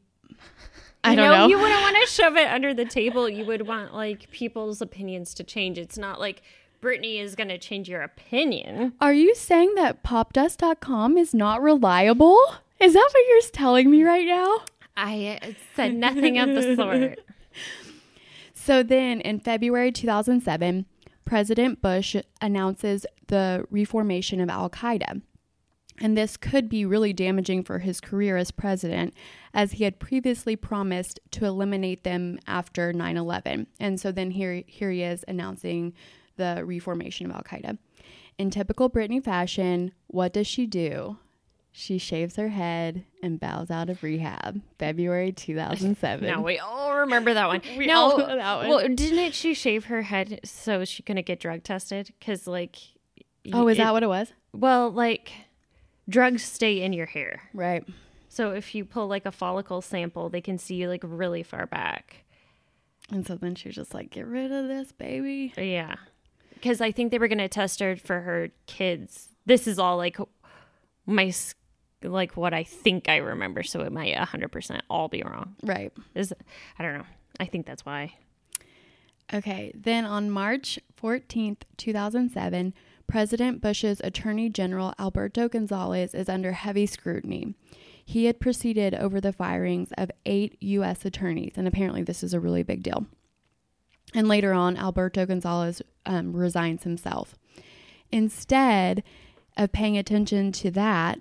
I You don't know, know. you wouldn't want to shove it under the table. You would want like people's opinions to change. It's not like Brittany is going to change your opinion. Are you saying that popdust.com is not reliable? Is that what you're telling me right now? I said nothing of the sort. So then in February 2007, President Bush announces the reformation of Al Qaeda. And this could be really damaging for his career as president, as he had previously promised to eliminate them after 9 11. And so then here, here he is announcing the reformation of Al Qaeda. In typical Britney fashion, what does she do? She shaves her head and bows out of rehab, February 2007. No, we all remember that one. We no, all know that one. Well, didn't she shave her head so she couldn't get drug tested? Because like, oh, is it- that what it was? Well, like, drugs stay in your hair. Right. So if you pull like a follicle sample, they can see you like really far back. And so then she was just like, get rid of this, baby. Yeah. Because I think they were going to test her for her kids. This is all like my, like what I think I remember. So it might 100% all be wrong. Right. Is I don't know. I think that's why. Okay. Then on March 14th, 2007, President Bush's Attorney General Alberto Gonzales is under heavy scrutiny. He had proceeded over the firings of eight U.S. attorneys, and apparently this is a really big deal. And later on, Alberto Gonzales um, resigns himself. Instead of paying attention to that,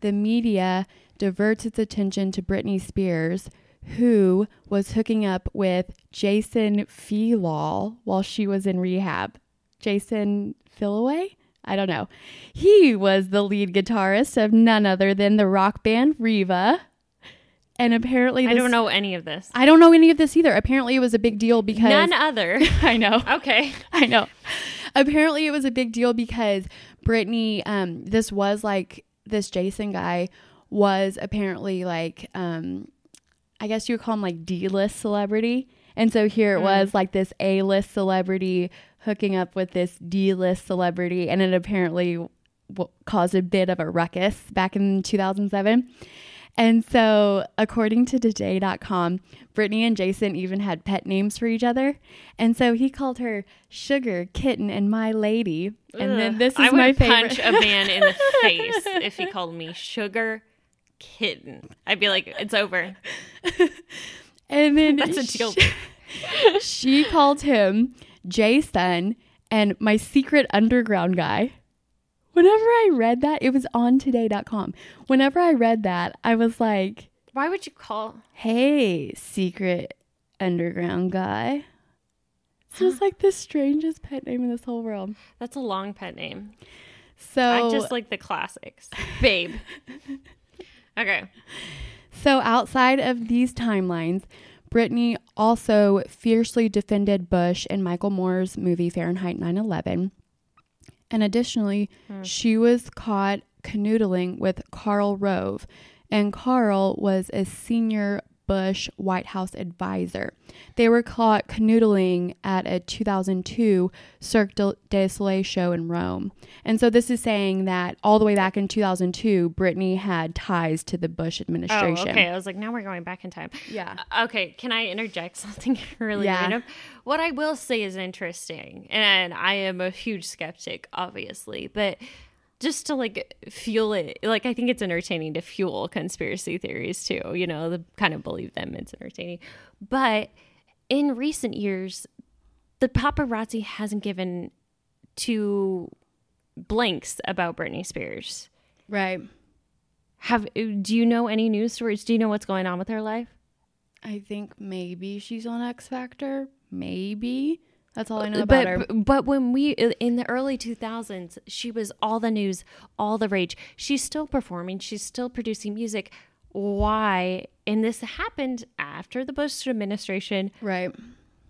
the media diverts its attention to Britney Spears, who was hooking up with Jason Filyaw while she was in rehab. Jason Philaway? I don't know. He was the lead guitarist of none other than the rock band Riva. And apparently, I don't know any of this. I don't know any of this either. Apparently, it was a big deal because None other. I know. okay. I know. Apparently, it was a big deal because Brittany, um, this was like this Jason guy was apparently like, um, I guess you would call him like D list celebrity. And so here it was like this A list celebrity hooking up with this D list celebrity, and it apparently w- caused a bit of a ruckus back in 2007. And so, according to Today.com, Brittany and Jason even had pet names for each other. And so he called her Sugar, Kitten, and My Lady. And then this is I would my favorite. punch a man in the face if he called me sugar kitten. I'd be like, it's over. and then That's a deal. she, she called him Jason and my secret underground guy. Whenever I read that, it was on Today.com. Whenever I read that, I was like, Why would you call? hey, secret underground guy. It's just like the strangest pet name in this whole world. That's a long pet name. So, I just like the classics, babe. okay. so outside of these timelines, Brittany also fiercely defended Bush in Michael Moore's movie Fahrenheit 9/11. And additionally, hmm. she was caught canoodling with Karl Rove, and Karl was a senior Bush White House advisor. They were caught canoodling at a 2002 Cirque du Soleil show in Rome. And so this is saying that all the way back in 2002, Brittany had ties to the Bush administration. Oh, administration. okay. I was like, now we're going back in time. Yeah. Uh, Okay, can I interject something really Yeah. random? What I will say is interesting, and I am a huge skeptic, obviously, but just to like fuel it, like I think it's entertaining to fuel conspiracy theories too. You know, the kind of believe them, it's entertaining. But in recent years, the paparazzi hasn't given two blanks about Britney Spears. Right. Have do you know any news stories? Do you know what's going on with her life? I think maybe she's on X Factor. Maybe. That's all I know about but her. but when we in the early 2000s she was all the news all the rage she's still performing she's still producing music why and this happened after the bush administration Right.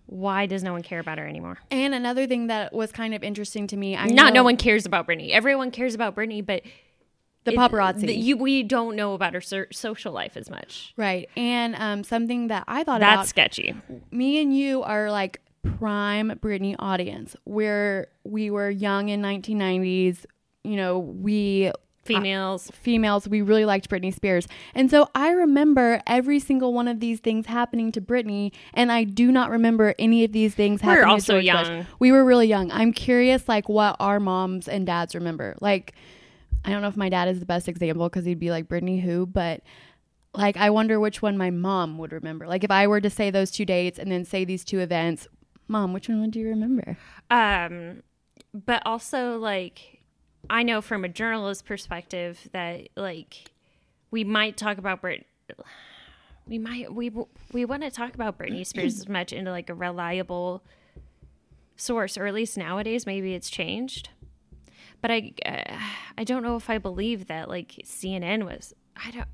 why does no one care about her anymore And another thing that was kind of interesting to me, I not know, no one cares about Britney everyone cares about Britney but The it- paparazzi. the- you, we don't know about her so- social life as much. Right. And um, something that I thought That's about sketchy. me and you are like prime Britney audience where we were young in 1990s. You know, we uh, Females. females, we really liked Britney Spears. And so I remember every single one of these things happening to Britney, and I do not remember any of these things We're happening also to George Bush. young. We were really young. I'm curious, like, what our moms and dads remember. Like, I don't know if my dad is the best example because he'd be like, Britney who? But, like, I wonder which one my mom would remember. Like, if I were to say those two dates and then say these two events, mom, which one do you remember? Um, but also like I know from a journalist perspective that like we might talk about Brit. We might we we want to talk about Britney Spears as much into like a reliable source, or at least nowadays maybe it's changed. But I uh, I don't know if I believe that like CNN was I don't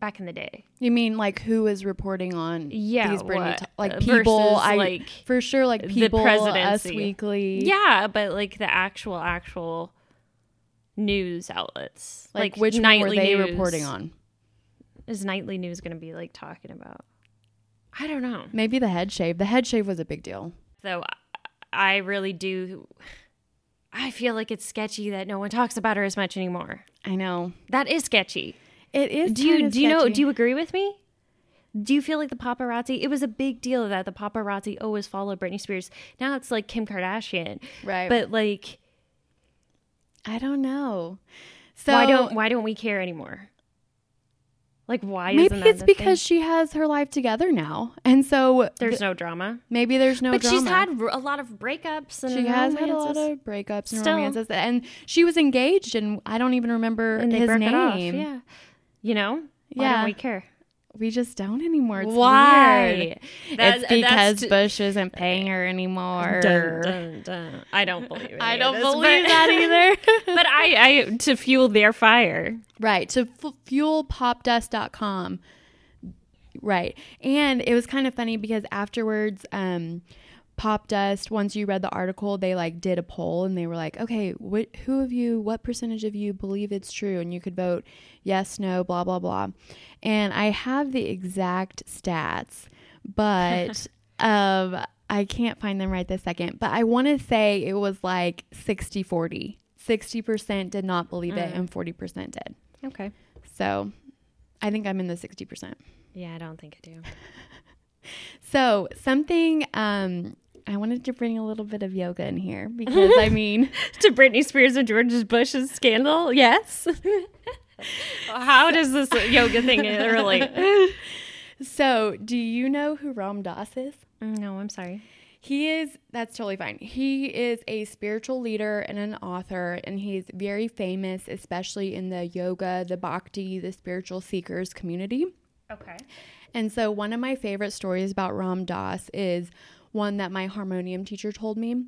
back in the day. You mean like who is reporting on Yeah, these Britney what- to- like uh, people versus, I like, for sure like the people Us presidency. Weekly Yeah, but like the actual actual news outlets, like, like, which nightly were they news. reporting on Is nightly news going to be like talking about? I don't know. maybe the head shave the head shave was a big deal Though I really do. I feel like it's sketchy that no one talks about her as much anymore. I know That is sketchy. It is Do you do you know? Do you agree with me? Do you feel like the paparazzi? It was a big deal that the paparazzi always followed Britney Spears. Now it's like Kim Kardashian, right but like, I don't know so why don't why don't we care anymore? Like, why? maybe it's because thing? she has her life together now and so there's th- no drama. maybe there's no drama. but she's had a lot of breakups and she has had a lot of breakups and Still. romances and she was engaged and I don't even remember and his name. Yeah, you know. Why Yeah. don't we care? we just don't anymore it's Why? it's because t- Bush isn't paying her anymore. Dun, dun, dun. I don't believe. I don't this, believe but- that either. but I, I to fuel their fire. right. To f- fuelpopdust.com. Right. And it was kind of funny because afterwards, um, Pop Dust, once you read the article, they like did a poll and they were like, okay, what, who of you, what percentage of you believe it's true? And you could vote yes, no, blah, blah, blah. And I have the exact stats, but um, I can't find them right this second. But I want to say it was like 60 40. 60% did not believe it and 40% did. Okay. So I think I'm in the 60%. Yeah, I don't think I do. So something um I wanted to bring a little bit of yoga in here because I mean to Britney Spears and George Bush's scandal. Yes. How does this yoga thing relate? so do you know who Ram Dass is? Mm, no, I'm sorry. He is that's totally fine. He is a spiritual leader and an author and he's very famous especially in the yoga, the bhakti, the spiritual seekers community. Okay. And so, one of my favorite stories about Ram Dass is one that my harmonium teacher told me.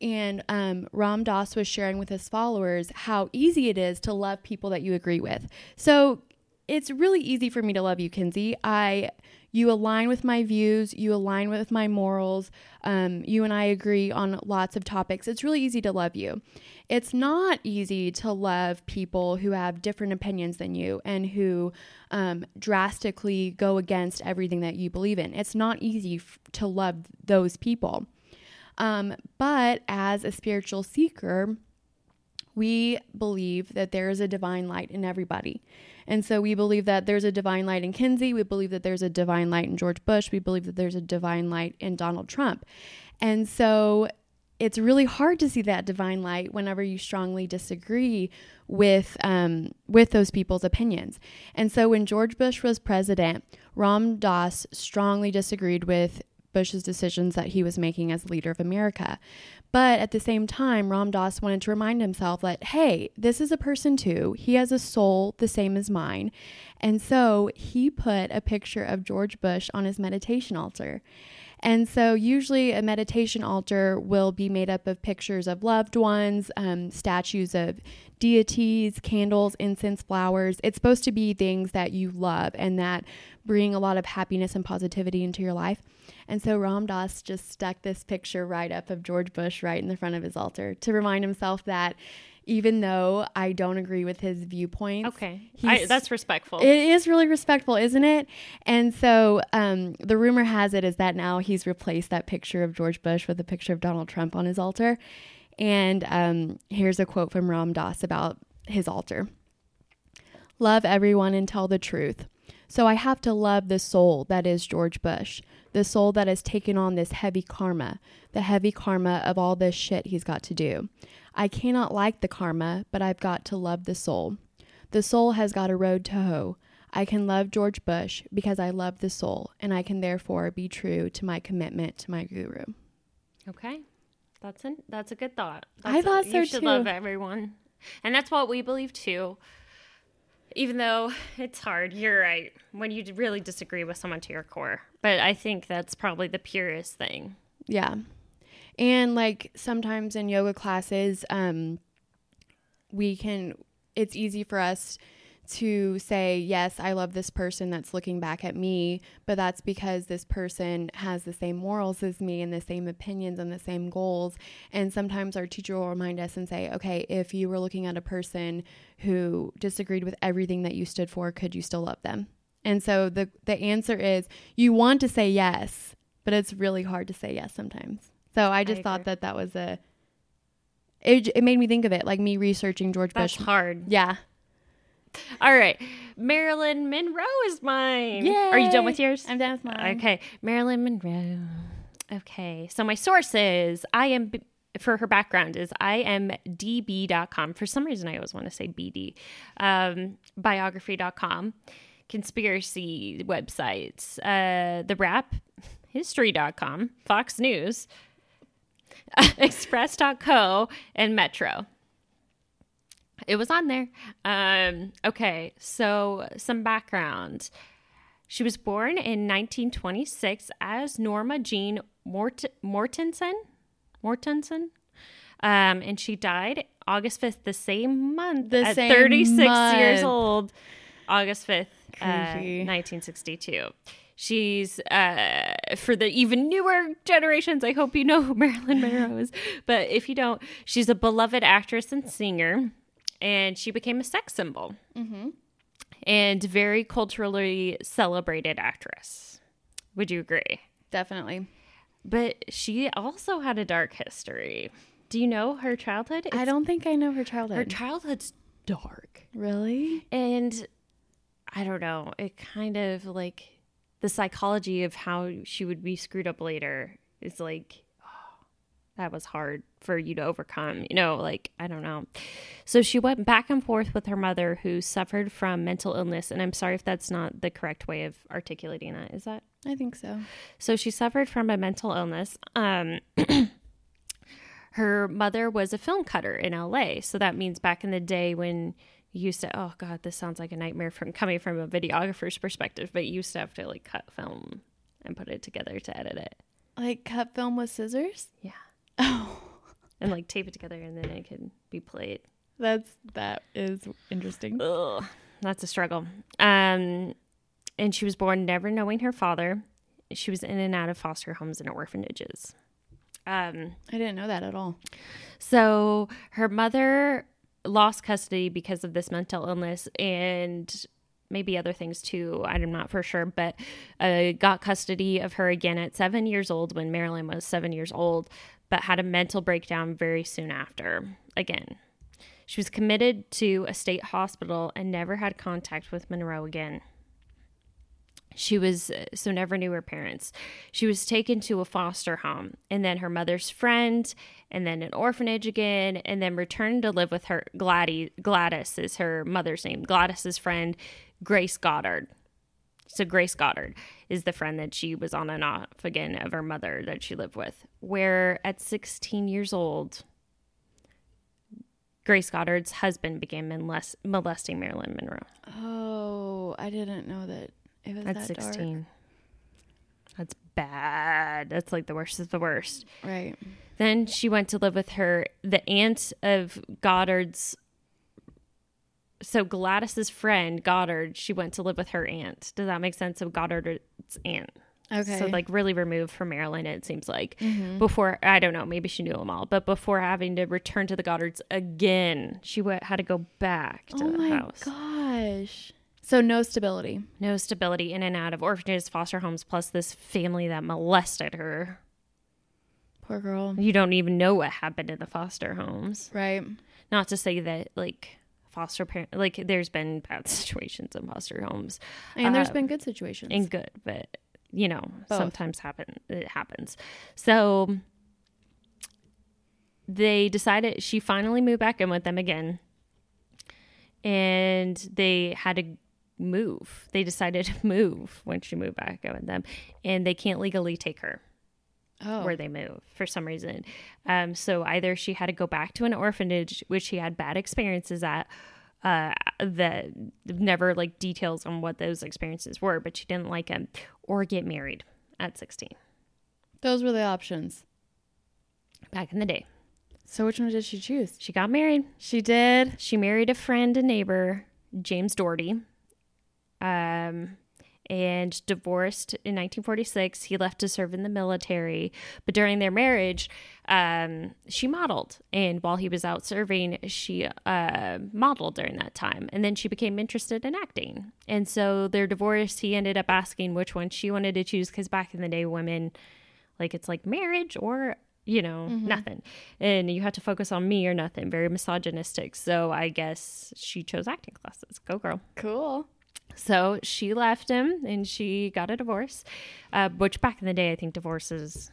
And um, Ram Dass was sharing with his followers how easy it is to love people that you agree with. So, it's really easy for me to love you, Kenzie. I you align with my views, you align with my morals. Um, you and I agree on lots of topics. It's really easy to love you. It's not easy to love people who have different opinions than you and who um, drastically go against everything that you believe in. It's not easy f- to love those people. Um, but as a spiritual seeker, we believe that there is a divine light in everybody. And so we believe that there's a divine light in Kenzie. We believe that there's a divine light in George Bush. We believe that there's a divine light in Donald Trump. And so it's really hard to see that divine light whenever you strongly disagree with um, with those people's opinions. And so when George Bush was president, Ram Dass strongly disagreed with Bush's decisions that he was making as leader of America. But at the same time, Ram Dass wanted to remind himself that, hey, this is a person too. He has a soul the same as mine. And so he put a picture of George Bush on his meditation altar. And so, usually, a meditation altar will be made up of pictures of loved ones, um, statues of deities, candles, incense, flowers. It's supposed to be things that you love and that bring a lot of happiness and positivity into your life. And so, Ram Dass just stuck this picture right up of George Bush right in the front of his altar to remind himself that even though I don't agree with his viewpoints. Okay. I, that's respectful. It is really respectful, isn't it? And so um, the rumor has it is that now he's replaced that picture of George Bush with a picture of Donald Trump on his altar. And um, here's a quote from Ram Dass about his altar Love everyone and tell the truth. So I have to love the soul that is George Bush, the soul that has taken on this heavy karma, the heavy karma of all this shit he's got to do. I cannot like the karma, but I've got to love the soul. The soul has got a road to hoe. I can love George Bush because I love the soul, and I can therefore be true to my commitment to my guru. okay. That's an, that's a good thought. I That's thought you so, should too. love everyone. And that's what we believe too. Even though it's hard, you're right. When you really disagree with someone to your core. But I think that's probably the purest thing. Yeah. And like sometimes in yoga classes, um, we can, it's easy for us to say, yes, I love this person that's looking back at me, but that's because this person has the same morals as me and the same opinions and the same goals. And sometimes our teacher will remind us and say, okay, if you were looking at a person who disagreed with everything that you stood for, could you still love them? And so the the answer is you want to say yes, but it's really hard to say yes sometimes. So I just thought that that was a it, it made me think of it like me researching George Bush. That's Bush. hard. Yeah. All right. Marilyn Monroe is mine. Are you done with yours? I'm done with mine. Okay, Marilyn Monroe. Okay, so my sources, I am for her background is imdb.com. For some reason, I always want to say BD. Um, biography.com, conspiracy websites, uh, the rap, history.com, Fox News, express.co, and Metro. It was on there. Um, okay, so some background. She was born in 1926 as Norma Jean Mort- Mortensen. Mortensen. Um, and she died August 5th, the same month, The at same 36 years old. August 5th, uh, 1962. She's uh, for the even newer generations. I hope you know who Marilyn Monroe is, but if you don't, she's a beloved actress and singer, and she became a sex symbol mm-hmm. and very culturally celebrated actress. Would you agree? Definitely. But she also had a dark history. Do you know her childhood? I don't think I know her childhood. Her childhood's dark. really? And I don't know, it kind of like the psychology of how she would be screwed up later is like, that was hard for you to overcome. You know, like, I don't know. So she went back and forth with her mother who suffered from mental illness. And I'm sorry if that's not the correct way of articulating that. Is that? I think so. So she suffered from a mental illness. Um, her mother was a film cutter in LA. So that means back in the day when you used to, oh God, this sounds like a nightmare from coming from a videographer's perspective, but you used to have to like cut film and put it together to edit it. Like cut film with scissors? Yeah. Oh. And like tape it together and then it can be played. That's that is interesting. Ugh, that's a struggle. Um, and she was born never knowing her father. She was in and out of foster homes and orphanages. Um, I didn't know that at all. So her mother lost custody because of this mental illness and maybe other things too. I'm not for sure, but uh, got custody of her again at seven years old when Marilyn was seven years old, but had a mental breakdown very soon after again. She was committed to a state hospital and never had contact with Monroe again. She was uh, so never knew her parents. She was taken to a foster home and then her mother's friend and then an orphanage again and then returned to live with her Gladys Gladys is her mother's name. Gladys's friend Grace Goddard. So Grace Goddard is the friend that she was on and off again of her mother that she lived with. Where at 16 years old, Grace Goddard's husband began molest- molesting Marilyn Monroe. Oh, I didn't know that it was At that 16. That's bad. That's like the worst of the worst. Right. Then she went to live with her, the aunt of Goddard's. So Gladys's friend, Goddard, she went to live with her aunt. Does that make sense? So Goddard's aunt. Okay. So like really removed from Marilyn, it seems like. Mhm. Before I don't know, maybe she knew them all, but before having to return to the Goddards again, she w- had to go back to the house. oh the my house. gosh. So no stability. No stability in and out of orphanages, foster homes, plus this family that molested her. Poor girl. You don't even know what happened in the foster homes. Right. Not to say that like foster parent like there's been bad situations in foster homes And there's Uh, been good situations. and good, but you know, Both. sometimes happen it happens. So they decided she finally moved back in with them again. And they had to move. They decided to move when she moved back in with them. And they can't legally take her oh. where they move for some reason. Um, so either she had to go back to an orphanage, which she had bad experiences at. Uh, that never like details on what those experiences were, but she didn't like them, or get married at 16 Those were the options. back in the day. So which one did she choose? She got married. She did. She married a friend and neighbor, James Dougherty, um, and divorced in 1946. He left to serve in the military, but during their marriage, um, she modeled. And while he was out serving, she uh, modeled during that time. And then she became interested in acting. And so their divorce, he ended up asking which one she wanted to choose because back in the day, women, like, it's like marriage or you know, nothing. And you have to focus on me or nothing. Very misogynistic. So I guess she chose acting classes. Go girl. Cool. So she left him and she got a divorce, uh, which back in the day, I think divorces,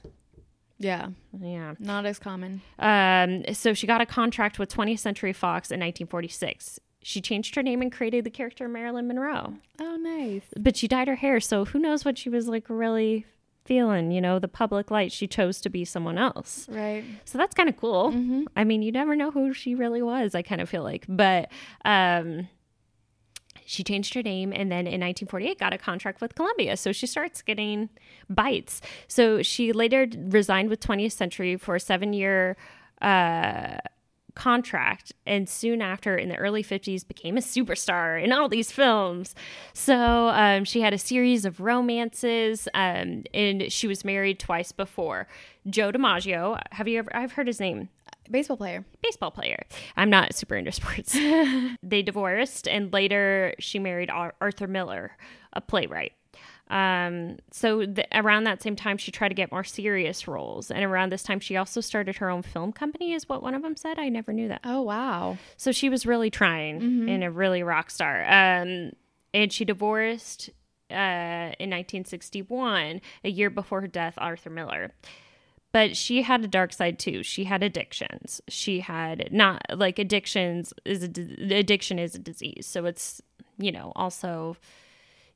Yeah. yeah. Not as common. Um, so she got a contract with 20th Century Fox in 1946. She changed her name and created the character Marilyn Monroe. Oh, nice. But she dyed her hair, so who knows what she was like really feeling, you know, the public light. She chose to be someone else. Right. So that's kind of cool. Mm-hmm. I mean, you never know who she really was, I kind of feel like. But um, she changed her name and then in 1948 got a contract with Columbia. So she starts getting bites. So she later resigned with 20th Century for a seven year uh, contract and soon after in the early 50s became a superstar in all these films so um, she had a series of romances um, and she was married twice before joe dimaggio have you ever i've heard his name Baseball player. baseball player. I'm not super into sports. they divorced, and later she married Ar- Arthur Miller, a playwright. Um, so th- around that same time, she tried to get more serious roles, and around this time, she also started her own film company. Is what one of them said. I never knew that. Oh, wow. So she was really trying and a really rock star. Um, and she divorced uh, in 1961, a year before her death, Arthur Miller. But she had a dark side too. She had addictions. She had not like addictions is a di- addiction is a disease. So it's you know also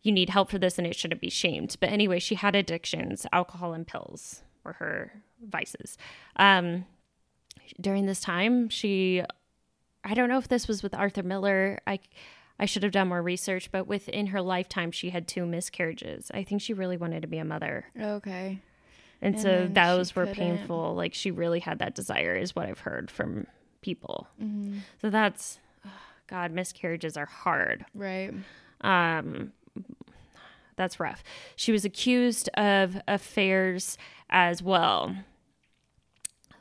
you need help for this and it shouldn't be shamed. But anyway, she had addictions. Alcohol and pills were her vices. Um, during this time, she I don't know if this was with Arthur Miller. I I should have done more research, but within her lifetime, she had two miscarriages. I think she really wanted to be a mother, Okay. And, And so those were couldn't. painful. Like she really had that desire, is what I've heard from people. Mm-hmm. So that's God, miscarriages are hard. Right. Um, that's rough. She was accused of affairs as well,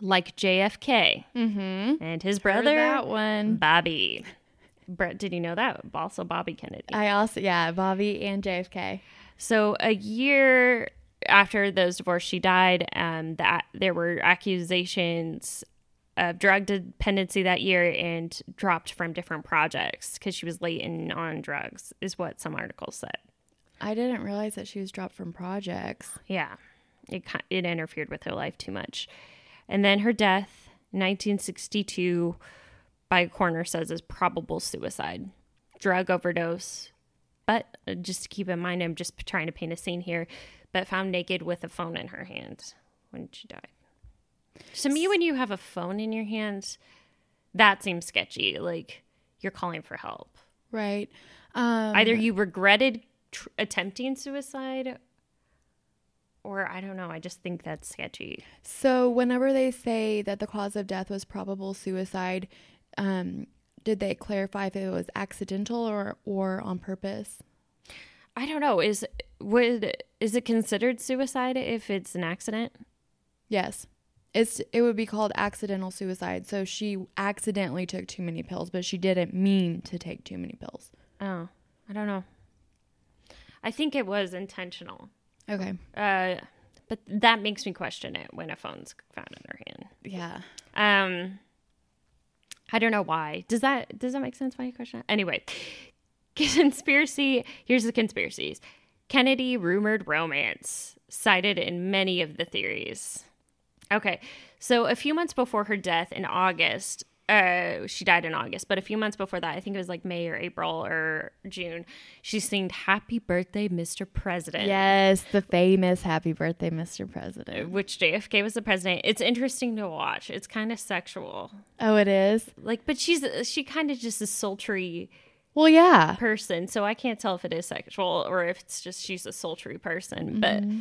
like JFK Mm-hmm. and his Brother. brother that one. Bobby. Brett, did you know that? Also, Bobby Kennedy. I also, yeah, Bobby and JFK. So a year after those divorce, she died. Um, that there were accusations of drug dependency that year and dropped from different projects because she was late in on drugs, is what some articles said. I didn't realize that she was dropped from projects. Yeah, it it interfered with her life too much. And then her death, 1962, by a coroner says is probable suicide, drug overdose. But uh, just to keep in mind, I'm just trying to paint a scene here. But found naked with a phone in her hand when she died. To me, when you have a phone in your hand, that seems sketchy. Like you're calling for help. Right. Um, Either you regretted tr- attempting suicide, or I don't know. I just think that's sketchy. So, whenever they say that the cause of death was probable suicide, um, did they clarify if it was accidental or or on purpose? I don't know. Is would is it considered suicide if it's an accident? Yes. It's it would be called accidental suicide. So she accidentally took too many pills, but she didn't mean to take too many pills. Oh, I don't know. I think it was intentional. Okay. Uh, but that makes me question it when a phone's found in her hand. Yeah. Um, I don't know why. Does that does that make sense? Why you question it? Anyway, conspiracy. Here's the conspiracies. Kennedy rumored romance cited in many of the theories. Okay, so a few months before her death in August, uh, she died in August, but a few months before that, I think it was like May or April or June, she singed "Happy Birthday, Mr. President." Yes, the famous "Happy Birthday, Mr. President," which JFK was the president. It's interesting to watch. It's kind of sexual. Oh, it is. Like, but she's she kind of just a sultry. Well, yeah. Person, so I can't tell if it is sexual or if it's just she's a sultry person, but Mm-hmm.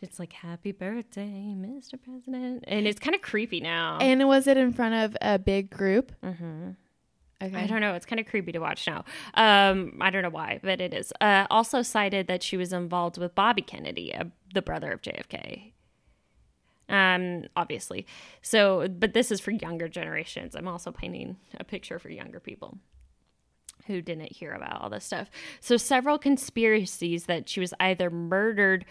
it's like happy birthday, Mr. President, and it's kind of creepy now. And was it in front of a big group? Mm-hmm. Okay. I don't know. It's kind of creepy to watch now. Um, I don't know why, but it is. Uh, also cited that she was involved with Bobby Kennedy, uh, the brother of JFK. Um, obviously. So, but this is for younger generations. I'm also painting a picture for younger people who didn't hear about all this stuff. So, several conspiracies that she was either murdered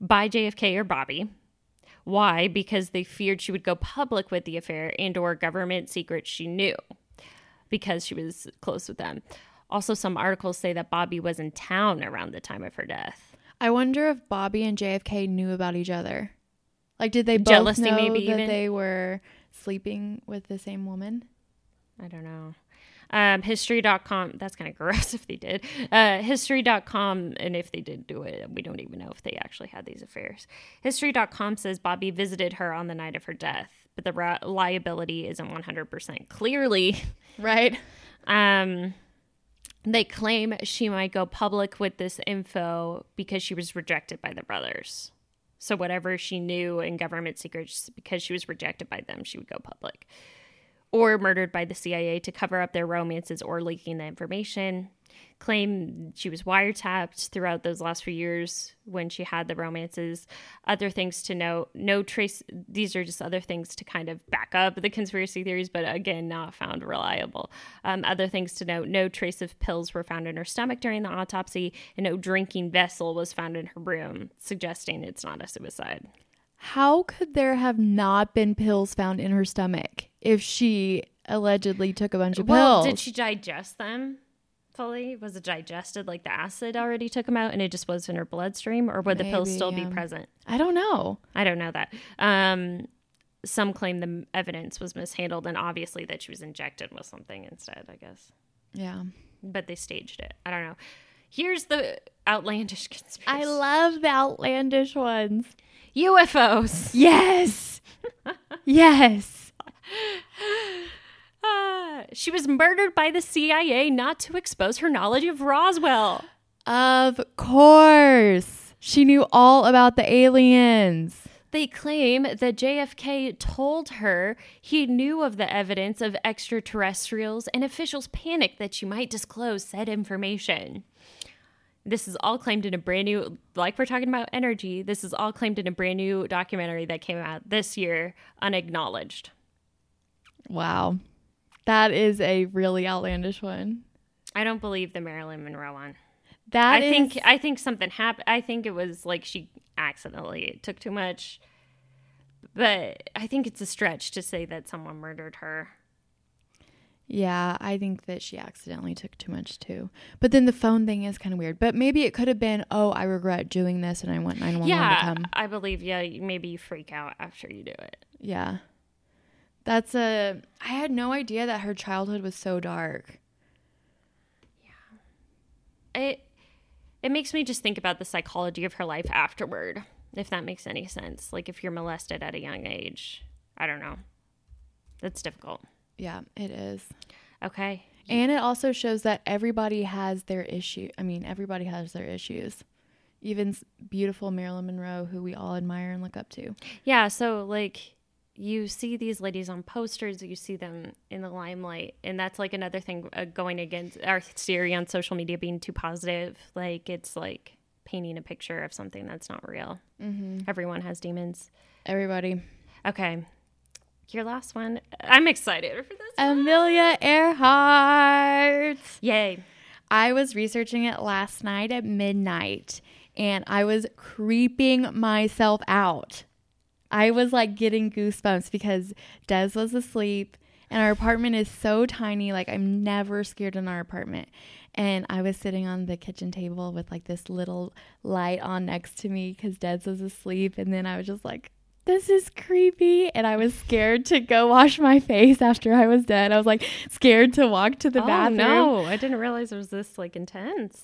by JFK or Bobby. Why? Because they feared she would go public with the affair and or government secrets she knew because she was close with them. Also, some articles say that Bobby was in town around the time of her death. I wonder if Bobby and JFK knew about each other. Like, did they both Jealousy, know maybe, that even? they were sleeping with the same woman? I don't know. Um, history.com, that's kind of gross if they did. Uh, history.com, and if they did do it, we don't even know if they actually had these affairs. History.com says Bobby visited her on the night of her death, but the ra- liability isn't 100% clearly. Right. Um, they claim she might go public with this info because she was rejected by the brothers. So whatever she knew in government secrets, because she was rejected by them, she would go public. Or murdered by the CIA to cover up their romances or leaking the information. Claim she was wiretapped throughout those last few years when she had the romances. Other things to note no trace, these are just other things to kind of back up the conspiracy theories, but again, not found reliable. Um, other things to note no trace of pills were found in her stomach during the autopsy, and no drinking vessel was found in her room, suggesting it's not a suicide. How could there have not been pills found in her stomach if she allegedly took a bunch of Well, pills? did she digest them fully? Was it digested like the acid already took them out and it just was in her bloodstream, or would the pills still yeah. be present? I don't know. I don't know that. Um, some claim the evidence was mishandled and obviously that she was injected with something instead, I guess. Yeah. But they staged it. I don't know. Here's the outlandish conspiracy. I love the outlandish ones. UFOs. Yes. yes. Ah, she was murdered by the CIA not to expose her knowledge of Roswell. Of course. She knew all about the aliens. They claim that JFK told her he knew of the evidence of extraterrestrials, and officials panicked that she might disclose said information. This is all claimed in a brand new, like we're talking about energy, this is all claimed in a brand new documentary that came out this year, unacknowledged. Wow. That is a really outlandish one. I don't believe the Marilyn Monroe one. That I is- think I think something happened. I think it was like she accidentally took too much. But I think it's a stretch to say that someone murdered her. Yeah, I think that she accidentally took too much too. But then the phone thing is kind of weird. But maybe it could have been, oh, I regret doing this and I want 911 to Yeah, come. I believe. Yeah, maybe you freak out after you do it. Yeah. That's a. I had no idea that her childhood was so dark. Yeah. It it makes me just think about the psychology of her life afterward, if that makes any sense. Like if you're molested at a young age, I don't know. That's difficult. Yeah, it is. Okay. And it also shows that everybody has their issue. I mean, everybody has their issues. Even beautiful Marilyn Monroe, who we all admire and look up to. Yeah, so like you see these ladies on posters, you see them in the limelight, and that's like another thing uh, going against our theory on social media being too positive. Like it's like painting a picture of something that's not real. Mm-hmm. Everyone has demons. Everybody. Okay, your last one. I'm excited for this. Amelia Earhart. Yay! I was researching it last night at midnight, and I was creeping myself out. I was like getting goosebumps because Des was asleep and our apartment is so tiny. Like, I'm never scared in our apartment. And I was sitting on the kitchen table with like this little light on next to me because Des was asleep. And then I was just like, this is creepy. And I was scared to go wash my face after I was done. I was like scared to walk to the oh, bathroom. No, I didn't realize it was this like intense.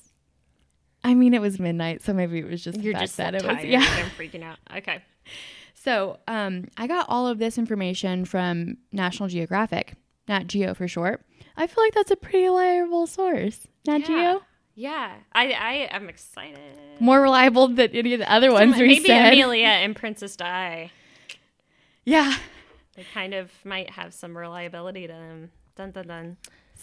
I mean, it was midnight, so maybe it was just You're just that so it was yeah. I'm freaking out. Okay. So, um, I got all of this information from National Geographic, Nat Geo for short. I feel like that's a pretty reliable source. Nat Yeah. Geo, Yeah, I I am excited. more reliable than any of the other So ones we maybe said. Amelia and Princess Di. Yeah. They kind of might have some reliability to them. Dun dun dun.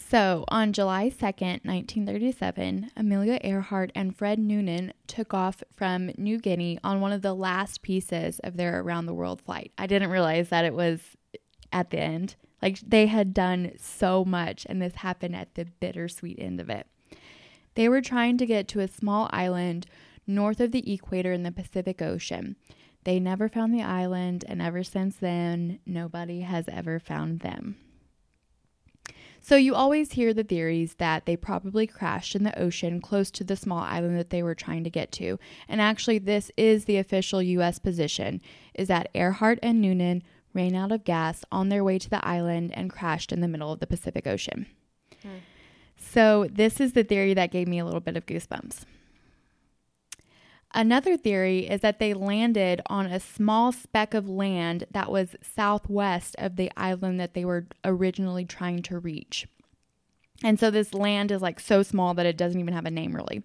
So, on July 2nd, 1937, Amelia Earhart and Fred Noonan took off from New Guinea on one of the last pieces of their around the world flight. I didn't realize that it was at the end. Like, they had done so much, and this happened at the bittersweet end of it. They were trying to get to a small island north of the equator in the Pacific Ocean. They never found the island, and ever since then, nobody has ever found them. So you always hear the theories that they probably crashed in the ocean close to the small island that they were trying to get to. And actually this is the official US position is that Earhart and Noonan ran out of gas on their way to the island and crashed in the middle of the Pacific Ocean. Hmm. So this is the theory that gave me a little bit of goosebumps. Another theory is that they landed on a small speck of land that was southwest of the island that they were originally trying to reach. And so this land is like so small that it doesn't even have a name really.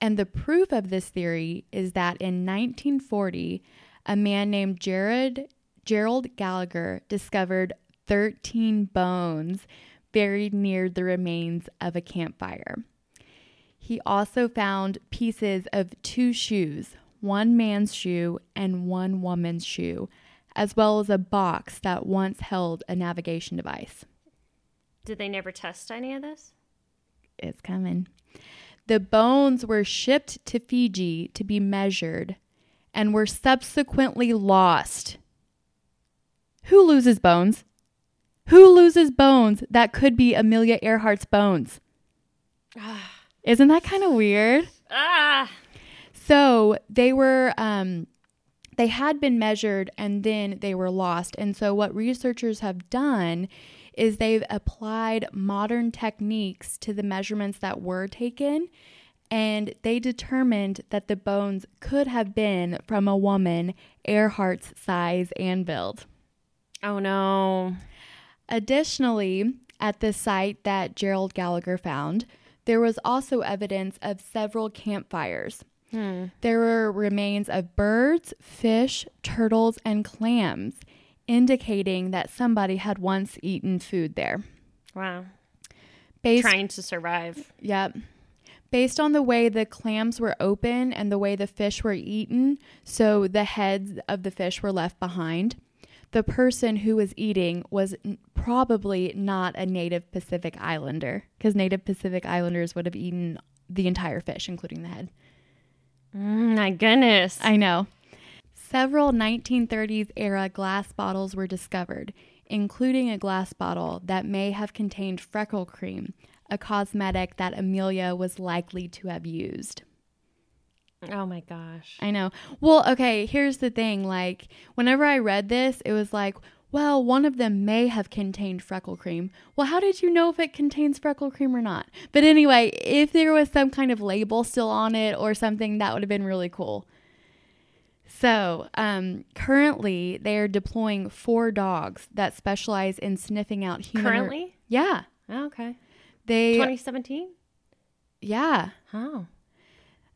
And the proof of this theory is that in 1940, a man named Jared Gerald Gallagher discovered 13 bones buried near the remains of a campfire. He also found pieces of two shoes, one man's shoe and one woman's shoe, as well as a box that once held a navigation device. Did they never test any of this? It's coming. The bones were shipped to Fiji to be measured and were subsequently lost. Who loses bones? Who loses bones that could be Amelia Earhart's bones? Ah. Isn't that kind of weird? Ah, So they were, um, they had been measured and then they were lost. And so what researchers have done is they've applied modern techniques to the measurements that were taken. And they determined that the bones could have been from a woman Earhart's size and build. oh no. Additionally, at the site that Gerald Gallagher found, there was also evidence of several campfires. Hmm. There were remains of birds, fish, turtles, and clams, indicating that somebody had once eaten food there. Wow. Based, Trying to survive. yep. Based on the way the clams were open and the way the fish were eaten, so the heads of the fish were left behind. The person who was eating was n- probably not a native Pacific Islander, because native Pacific Islanders would have eaten the entire fish, including the head. Mm, my goodness. I know. Several 1930s era glass bottles were discovered, including a glass bottle that may have contained freckle cream, a cosmetic that Amelia was likely to have used. Oh my gosh. I know. Well, okay, here's the thing. Like, whenever I read this, it was like, well, one of them may have contained freckle cream. Well, how did you know if it contains freckle cream or not? But anyway, if there was some kind of label still on it or something, that would have been really cool. So, um, currently, they are deploying four dogs that specialize in sniffing out human. Currently? yeah. Oh, okay. They, 2017? yeah. Oh.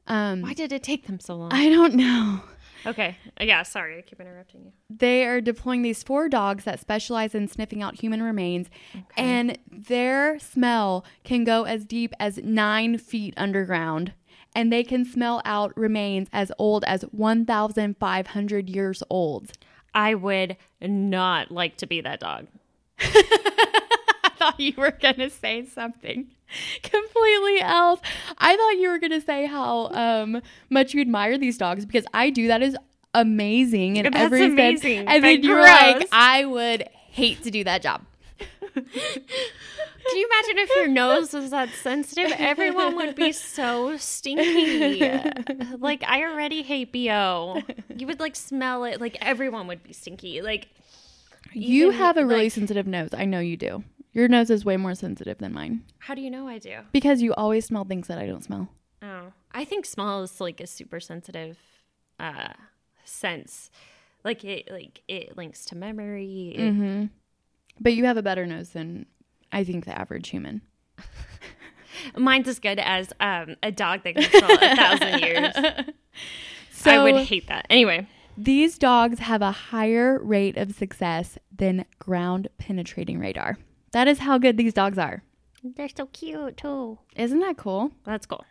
Um, Why did it take them so long? I don't know. Okay. Yeah, sorry. I keep interrupting you. They are deploying these four dogs that specialize in sniffing out human remains, and their smell can go as deep as nine feet underground, and they can smell out remains as old as 1,500 years old. I would not like to be that dog. Thought you were going to say something completely else. I thought you were going to say how um, much you admire these dogs because I do. That is amazing And That's every sense. amazing, And then you're like. I would hate to do that job. Can you imagine if your nose was that sensitive? Everyone would be so stinky. like I already hate BO. You would like smell it. Like everyone would be stinky. Like You have a really like- sensitive nose. I know you do. Your nose is way more sensitive than mine How do you know I do? because you always smell things that I don't smell. Oh, I think smell is like a super sensitive uh sense. Like it like it links to memory. It- Mm-hmm. But you have a better nose than I think the average human. Mine's as good as um a dog that can smell a thousand years. So I would hate that. Anyway. these dogs have a higher rate of success than ground penetrating radar. That is how good these dogs are. They're so cute too. Isn't that cool? That's cool.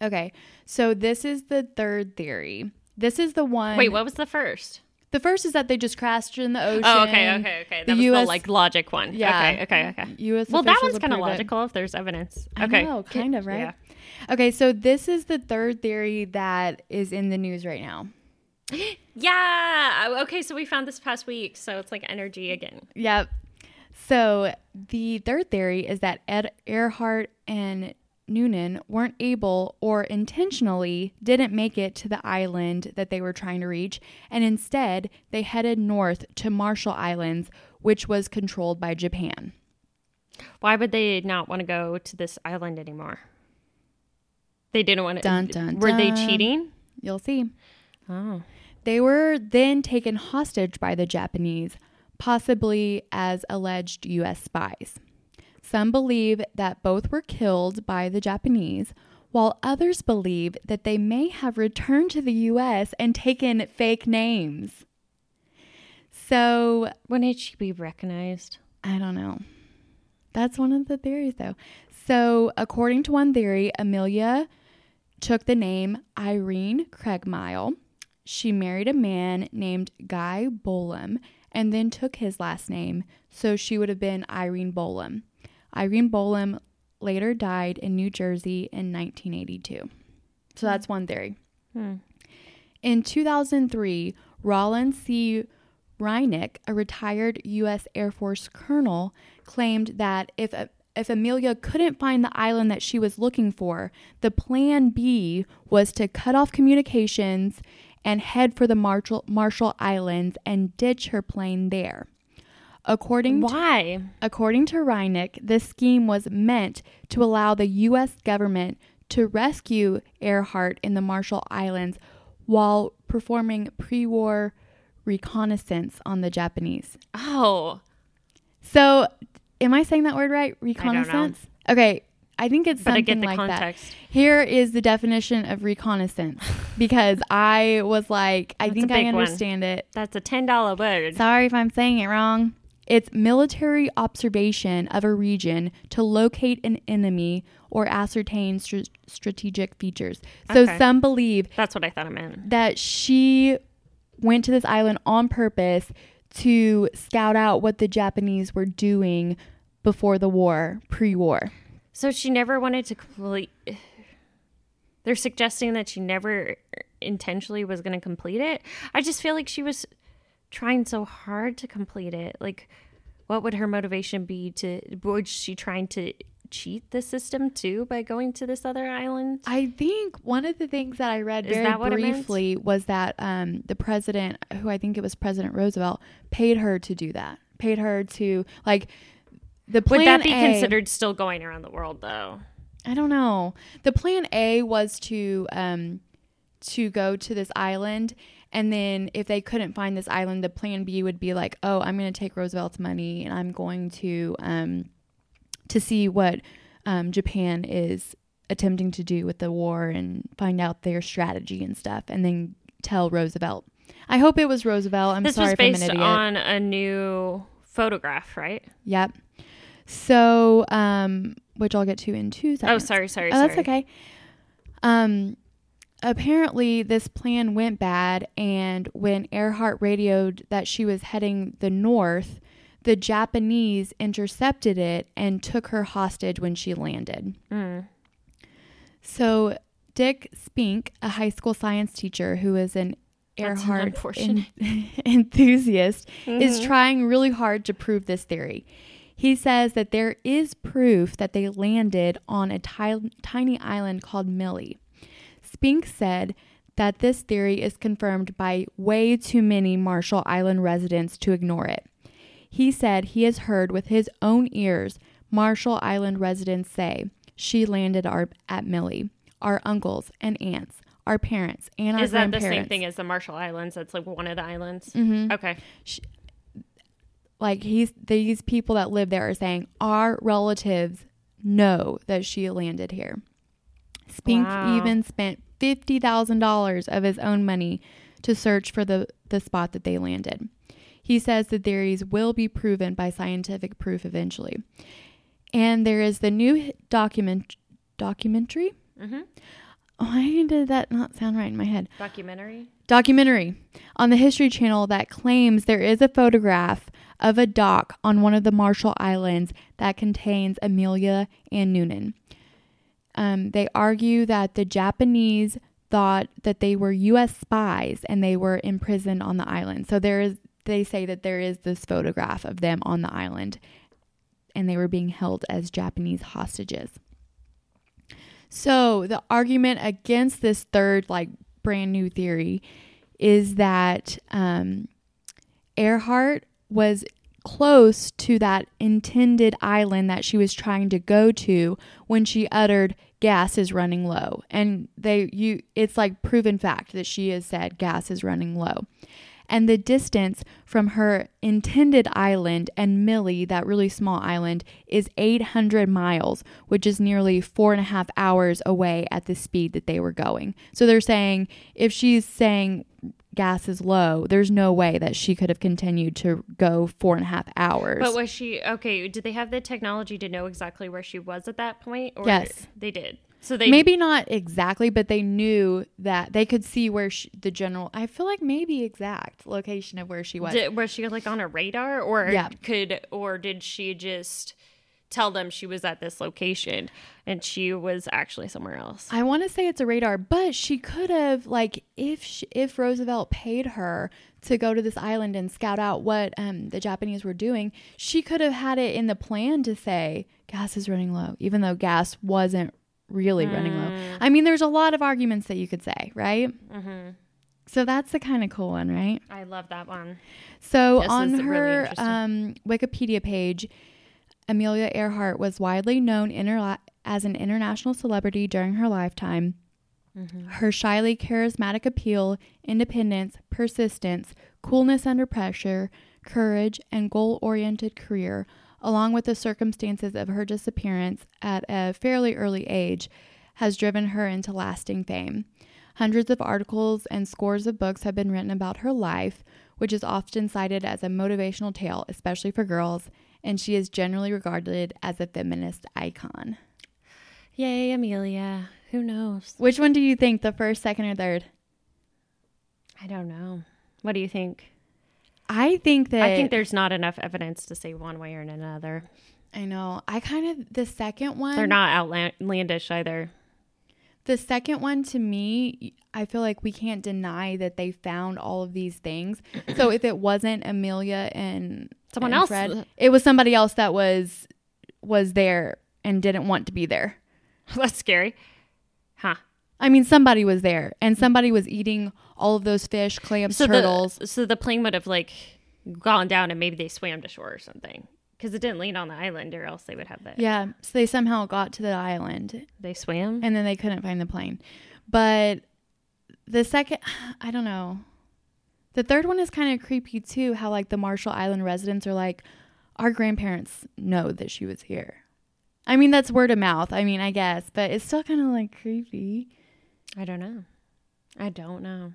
Okay, so this is the third theory. This is the one. Wait, what was the first? The first is that they just crashed in the ocean. Oh, okay, okay, okay. That The was US the like logic one. Yeah. Okay, okay, okay. U.S. Well, that one's kind of approve it. logical if there's evidence. Okay. know, kind of, right? Yeah. Okay, so this is the third theory that is in the news right now. Yeah. Okay, so we found this past week, so it's like energy again. Yep. So the third theory is that Ed Earhart and Noonan weren't able or intentionally didn't make it to the island that they were trying to reach, and instead they headed north to Marshall Islands, which was controlled by Japan. Why would they not want to go to this island anymore? They didn't want to. Dun, dun, were they cheating? You'll see. Oh. They were then taken hostage by the Japanese, possibly as alleged U.S. spies. Some believe that both were killed by the Japanese, while others believe that they may have returned to the U.S. and taken fake names. So, When did she be recognized? I don't know. That's one of the theories, though. So, according to one theory, Amelia took the name Irene Craigmile. She married a man named Guy Bolam and then took his last name, so she would have been Irene Bolam. Irene Bolam later died in New Jersey in 1982. So that's one theory. Hmm. In 2003, Rollin C. Reineck, a retired U.S. Air Force colonel, claimed that if if Amelia couldn't find the island that she was looking for, the plan B was to cut off communications and head for the Marshall, Marshall Islands and ditch her plane there. According to Why? According to Reineck, this scheme was meant to allow the U.S. government to rescue Earhart in the Marshall Islands while performing pre war reconnaissance on the Japanese. Oh. So, am I saying that word right? Reconnaissance? Okay, I think it's But something like context. that. Here is the definition of reconnaissance because I was like, I That's think I big one. understand it. That's a ten dollar word. Sorry if I'm saying it wrong. It's military observation of a region to locate an enemy or ascertain str- strategic features. So Okay. some believe That's what I thought it meant. that she went to this island on purpose to scout out what the Japanese were doing before the war, pre-war. So she never wanted to complete. They're suggesting that she never intentionally was going to complete it. I just feel like she was trying so hard to complete it. Like, what would her motivation be to? Was she trying to cheat the system too by going to this other island? I think one of the things that I read Is very briefly was that um, the president, who I think it was President Roosevelt, paid her to do that. Paid her to like the plan Would that be A- considered still going around the world though? I don't know. The plan A was to um, to go to this island, and then if they couldn't find this island, the plan B would be like, oh, I'm going to take Roosevelt's money and I'm going to um, to see what um, Japan is attempting to do with the war and find out their strategy and stuff, and then tell Roosevelt. I hope it was Roosevelt. I'm this sorry was if I'm an based idiot. on a new photograph, right? Yep. So, um, which I'll get to in two seconds. Oh, sorry, sorry, Oh, sorry. that's okay. Um, apparently, this plan went bad, and when Earhart radioed that she was heading the north, the Japanese intercepted it and took her hostage when she landed. Mm. So, Dick Spink, a high school science teacher who is an That's Earhart en- enthusiast, is Mhm. trying really hard to prove this theory. He says that there is proof that they landed on a tiny island called Mili. Spink said that this theory is confirmed by way too many Marshall Island residents to ignore it. He said he has heard with his own ears Marshall Island residents say she landed our, at Mili, our uncles and aunts, our parents, and our Is that the same thing as the Marshall Islands? That's like one of the islands. Mhm. Okay. Like he's these people that live there are saying our relatives know that she landed here. Spink Wow. even spent fifty thousand dollars of his own money to search for the, the spot that they landed. He says the theories will be proven by scientific proof eventually. And there is the new document documentary. Mm-hmm. Why did that not sound right in my head? Documentary. documentary on the History Channel that claims there is a photograph of a dock on one of the Marshall Islands that contains Amelia and Noonan. Um, they argue that the Japanese thought that they were U.S. spies and they were imprisoned on the island. So there is, they say that there is this photograph of them on the island, and they were being held as Japanese hostages. So the argument against this third, like brand new theory, is that um, Earhart was close to that intended island that she was trying to go to when she uttered gas is running low and they you it's like proven fact that she has said gas is running low and the distance from her intended island and Mili, that really small island, is 800 miles, which is nearly four and a half hours away at the speed that they were going. So they're saying if she's saying gas is low, there's no way that she could have continued to go four and a half hours. But was she okay? Did they have the technology to know exactly where she was at that point? Or Yes. they did. So they maybe not exactly, but they knew that they could see where she, the general, I feel like maybe exact location of where she was. did, was she like on a radar, or Yeah. could, or did she just tell them she was at this location and she was actually somewhere else? I want to say it's a radar, but she could have like if she, if Roosevelt paid her to go to this island and scout out what um, the Japanese were doing, she could have had it in the plan to say gas is running low, even though gas wasn't really running low. I mean, there's a lot of arguments that you could say, right? Mm-hmm. So that's the kind of cool one, right? I love that one. So This on is really her um, Wikipedia page, Amelia Earhart was widely known interla- as an international celebrity during her lifetime. Mm-hmm. Her shyly charismatic appeal, independence, persistence, coolness under pressure, courage, and goal oriented career, along with the circumstances of her disappearance at a fairly early age, has driven her into lasting fame. Hundreds of articles and scores of books have been written about her life, which is often cited as a motivational tale, especially for girls, and she is generally regarded as a feminist icon. Yay, Amelia. Who knows? Which one do you think, the first, second, or third? I don't know. What do you think? I think that I think there's not enough evidence to say one way or another. I know. I kind of the second one. They're not outlandish either. The second one to me, I feel like we can't deny that they found all of these things. so if it wasn't Amelia and Someone else. Fred, it was somebody else that was was there and didn't want to be there. That's scary. Huh. I mean, somebody was there and somebody was eating all of those fish, clams, So turtles. the so the plane would have like gone down and maybe they swam to shore or something because it didn't land on the island or else they would have that. yeah, so they somehow got to the island They swam. and then they couldn't find the plane. But the second, I don't know. The third one is kind of creepy too. How like the Marshall Island residents are like, our grandparents know that she was here. I mean, that's word of mouth. I mean, I guess, but it's still kind of like creepy. I don't know. I don't know.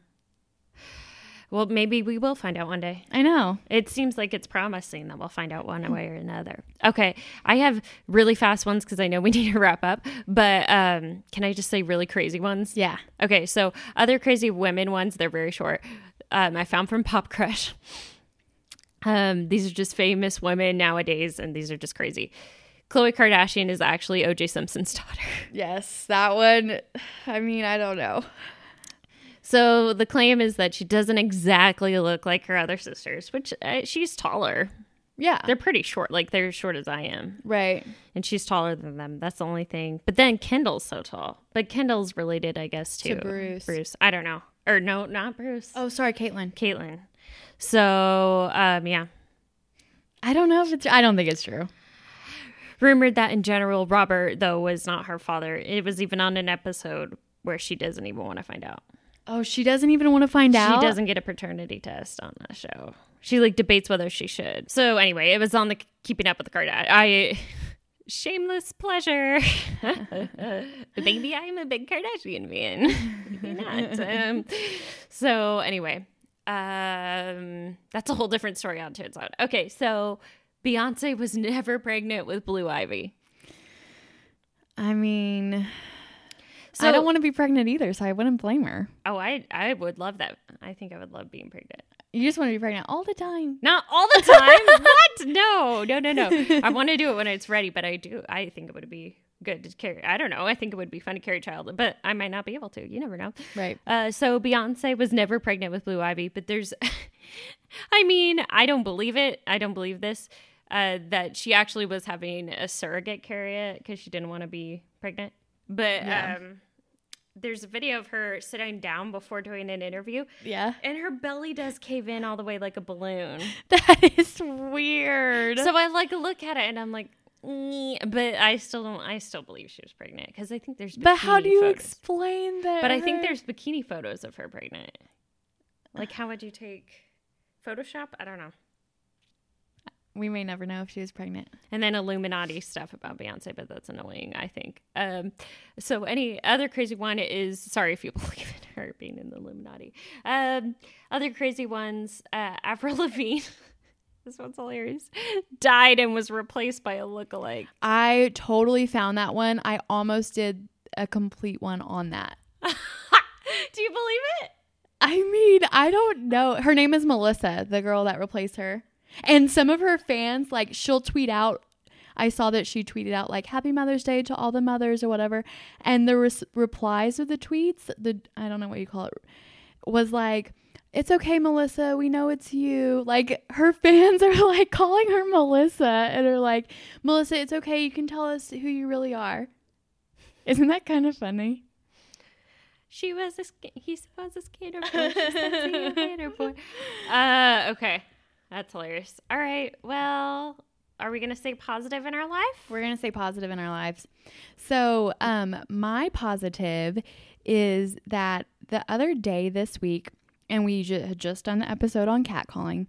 Well, maybe we will find out one day. I know. It seems like it's promising that we'll find out one way or another. Okay, I have really fast ones because I know we need to wrap up. But um, can I just say really crazy ones? Yeah. Okay, so other crazy women ones, they're very short. Um, I found from PopCrush. Um, these are just famous women nowadays, and these are just crazy. Khloe Kardashian is actually OJ Simpson's daughter. Yes, that one. I mean, I don't know. So the claim is that she doesn't exactly look like her other sisters, which uh, she's taller. Yeah. They're pretty short, like they're as short as I am, right. and she's taller than them. That's the only thing. But then Kendall's so tall. But Kendall's related, I guess, to, To Bruce. Bruce. I don't know, or no, not Bruce. Oh, sorry, Caitlin. Caitlyn. So um, yeah, I don't know if it's. I don't think it's true. rumored that in general, Robert though was not her father. It was even on an episode where she doesn't even want to find out. Oh, she doesn't even want to find out. She doesn't get a paternity test on the show. She like debates whether she should. So anyway, it was on the Keeping Up with the Kardashians. I shameless pleasure. Maybe I'm a big Kardashian fan. Maybe not. Um, so anyway, um, that's a whole different story onto its own. Okay, so Beyonce was never pregnant with Blue Ivy. I mean, So I don't want to be pregnant either, so I wouldn't blame her. Oh, I I would love that. I think I would love being pregnant. You just want to be pregnant all the time. Not all the time. what? No, no, no, no. I want to do it when it's ready, but I do. I think it would be good to carry. I don't know. I think it would be fun to carry a child, but I might not be able to. You never know. Right. Uh, so Beyonce was never pregnant with Blue Ivy, but there's, I mean, I don't believe it. I don't believe this. Uh, that she actually was having a surrogate carry it because she didn't want to be pregnant. But Yeah. um, there's a video of her sitting down before doing an interview, Yeah. and her belly does cave in all the way like a balloon. That is weird. So I like look at it and I'm like, but I still don't. I still believe she was pregnant because I think there's. but how do you photos. explain that? But I think there's bikini photos of her pregnant. Like, how would you take Photoshop? I don't know. We may never know if she was pregnant. And then Illuminati stuff about Beyonce, but that's annoying. I think. Um, so any other crazy one is sorry if you believe in her being in the Illuminati. Um, other crazy ones, uh, Avril Lavigne. this one's hilarious. Died and was replaced by a lookalike. I totally found that one. I almost did a complete one on that. Do you believe it? I mean, I don't know. Her name is Melissa, the girl that replaced her. And some of her fans, like, she'll tweet out. I saw that she tweeted out, like, Happy Mother's Day to all the mothers or whatever. And the res- replies of the tweets, the, I don't know what you call it, was like, it's okay, Melissa. We know it's you. Like, her fans are like calling her Melissa and are like, Melissa, it's okay. You can tell us who you really are. Isn't that kind of funny? She was a sk- he was a skater boy. She said, "See you later, boy." Uh, okay, that's hilarious. All right, well, are we gonna stay positive in our life? We're going to stay positive in our lives. So, um, my positive is that the other day this week, and we had just done the episode on catcalling,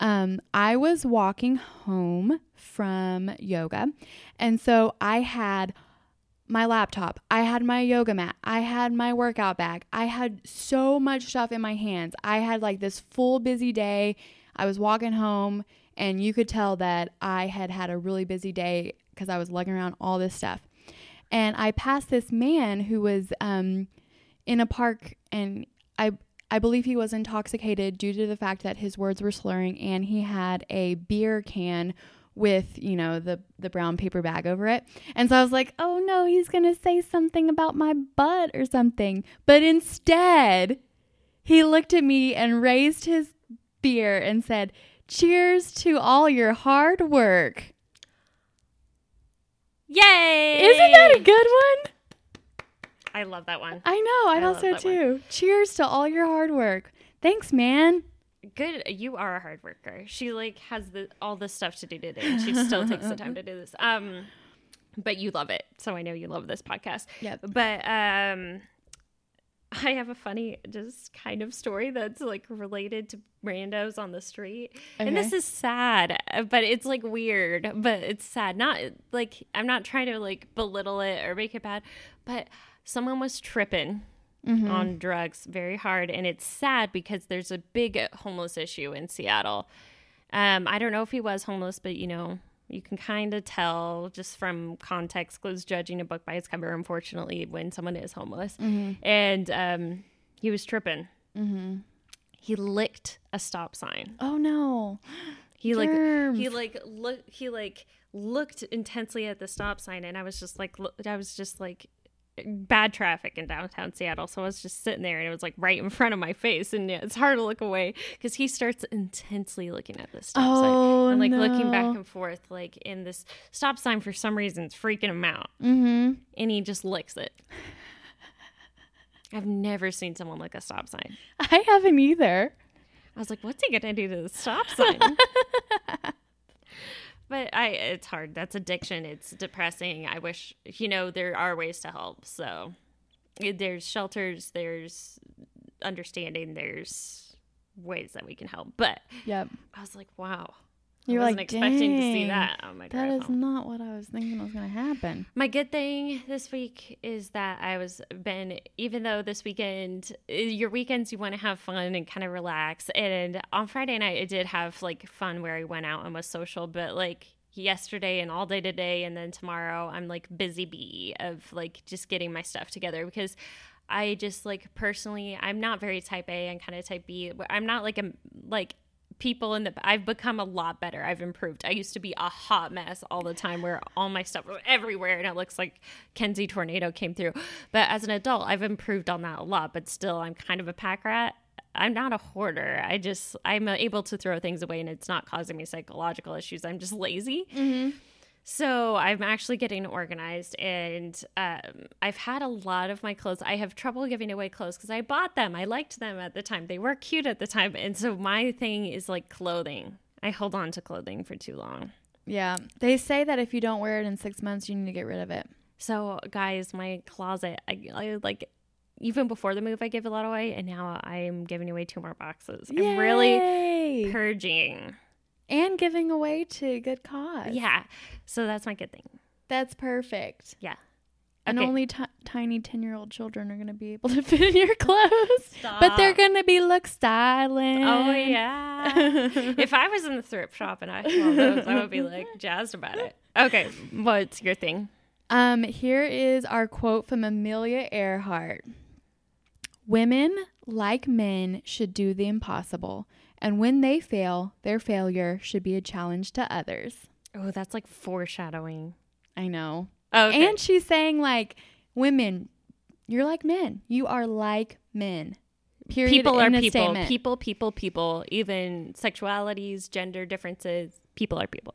um, I was walking home from yoga. And so I had my laptop, I had my yoga mat, I had my workout bag, I had so much stuff in my hands. I had like this full busy day. I was walking home, and you could tell that I had had a really busy day because I was lugging around all this stuff. And I passed this man who was um, in a park, and I I believe he was intoxicated due to the fact that his words were slurring, and he had a beer can with you know the the brown paper bag over it. And so I was like, "Oh no, he's to say something about my butt or something." But instead, he looked at me and raised his beer and said, "Cheers to all your hard work." Yay! Isn't that a good one? I love that one. I know. I, I thought love so one. too. Cheers to all your hard work. Thanks, man. Good, you are a hard worker. She like has the all this stuff to do today, and she still takes the time to do this. Um, but you love it, so I know you love this podcast. Yep. But um, I have a funny, just kind of story that's like related to randos on the street, and this is sad, but it's like weird, but it's sad. Not like I'm not trying to like belittle it or make it bad, but someone was tripping Mm-hmm. on drugs very hard. And it's sad because there's a big homeless issue in Seattle. Um, I don't know if he was homeless, but you know, you can kind of tell just from context clues judging a book by its cover, unfortunately, when someone is homeless. And um, he was tripping. Mm-hmm. He licked a stop sign. Oh no. He like he like look he like looked intensely at the stop sign and I was just like I was just like bad traffic in downtown Seattle so I was just sitting there and it was like right in front of my face and yeah, it's hard to look away cuz he starts intensely looking at this stop Oh, sign and like looking back and forth like in this stop sign for some reason it's freaking him out Mm-hmm. and he just licks it. I've never seen someone lick a stop sign. I haven't either. I was like, what's he gonna do to the stop sign? but I it's hard. That's addiction. It's depressing. I wish you know, there are ways to help. So eh, there's shelters, there's understanding, there's ways that we can help. But Yep. I was like, wow. You're I wasn't like, expecting to see "Dang, that on my That is home. not what I was thinking was going to happen. My good thing this week is that I was been even though this weekend eh, your weekends you want to have fun and kind of relax and on Friday night I did have like fun where I went out and was social but like yesterday and all day today and then tomorrow I'm like busy bee of like just getting my stuff together because I just like personally I'm not very type A and kind of type B I'm not like a like people in the I've become a lot better. I've improved. I used to be a hot mess all the time where all my stuff was everywhere and it looks like Kenzie tornado came through. But as an adult, I've improved on that a lot, but still I'm kind of a pack rat. I'm not a hoarder. I just I'm able to throw things away and it's not causing me psychological issues. I'm just lazy. Mm-hmm. So I'm actually getting organized, and um, I've had a lot of my clothes. I have trouble giving away clothes because I bought them. I liked them at the time. They were cute at the time, and so my thing is like clothing. I hold on to clothing for too long. Yeah. They say that if you don't wear it in six months, you need to get rid of it. So, guys, my closet, I, I like even before the move, I give a lot away, and now I'm giving away two more boxes. I'm really purging. And giving away to good cause. Yeah, so that's my good thing. That's perfect. Yeah. And Okay. only ti tiny 10 year old children are going to be able to fit in your clothes. But they're going to be look styling. Oh yeah. if I was in the thrift shop and I saw those, I would be like jazzed about it. Okay, what's your thing? Um, here is our quote from Amelia Earhart. Women, like men, should do the impossible, and when they fail, their failure should be a challenge to others. Oh, that's like foreshadowing. I know. Oh, okay. And she's saying like women, you're like men. You are like men. Period. people are people. statement. People, people, people. Even sexualities, gender differences. People are people.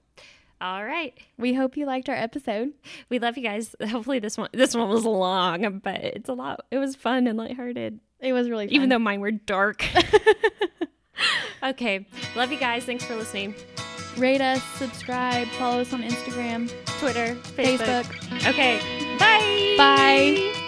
All right. We hope you liked our episode. We love you guys. Hopefully this one this one was long, but it's a lot. It was fun and lighthearted. It was really fun. Even though mine were dark. okay. Love you guys. Thanks for listening. rate us, subscribe, follow us on Instagram, Twitter, Facebook. Facebook. Okay. Bye. Bye.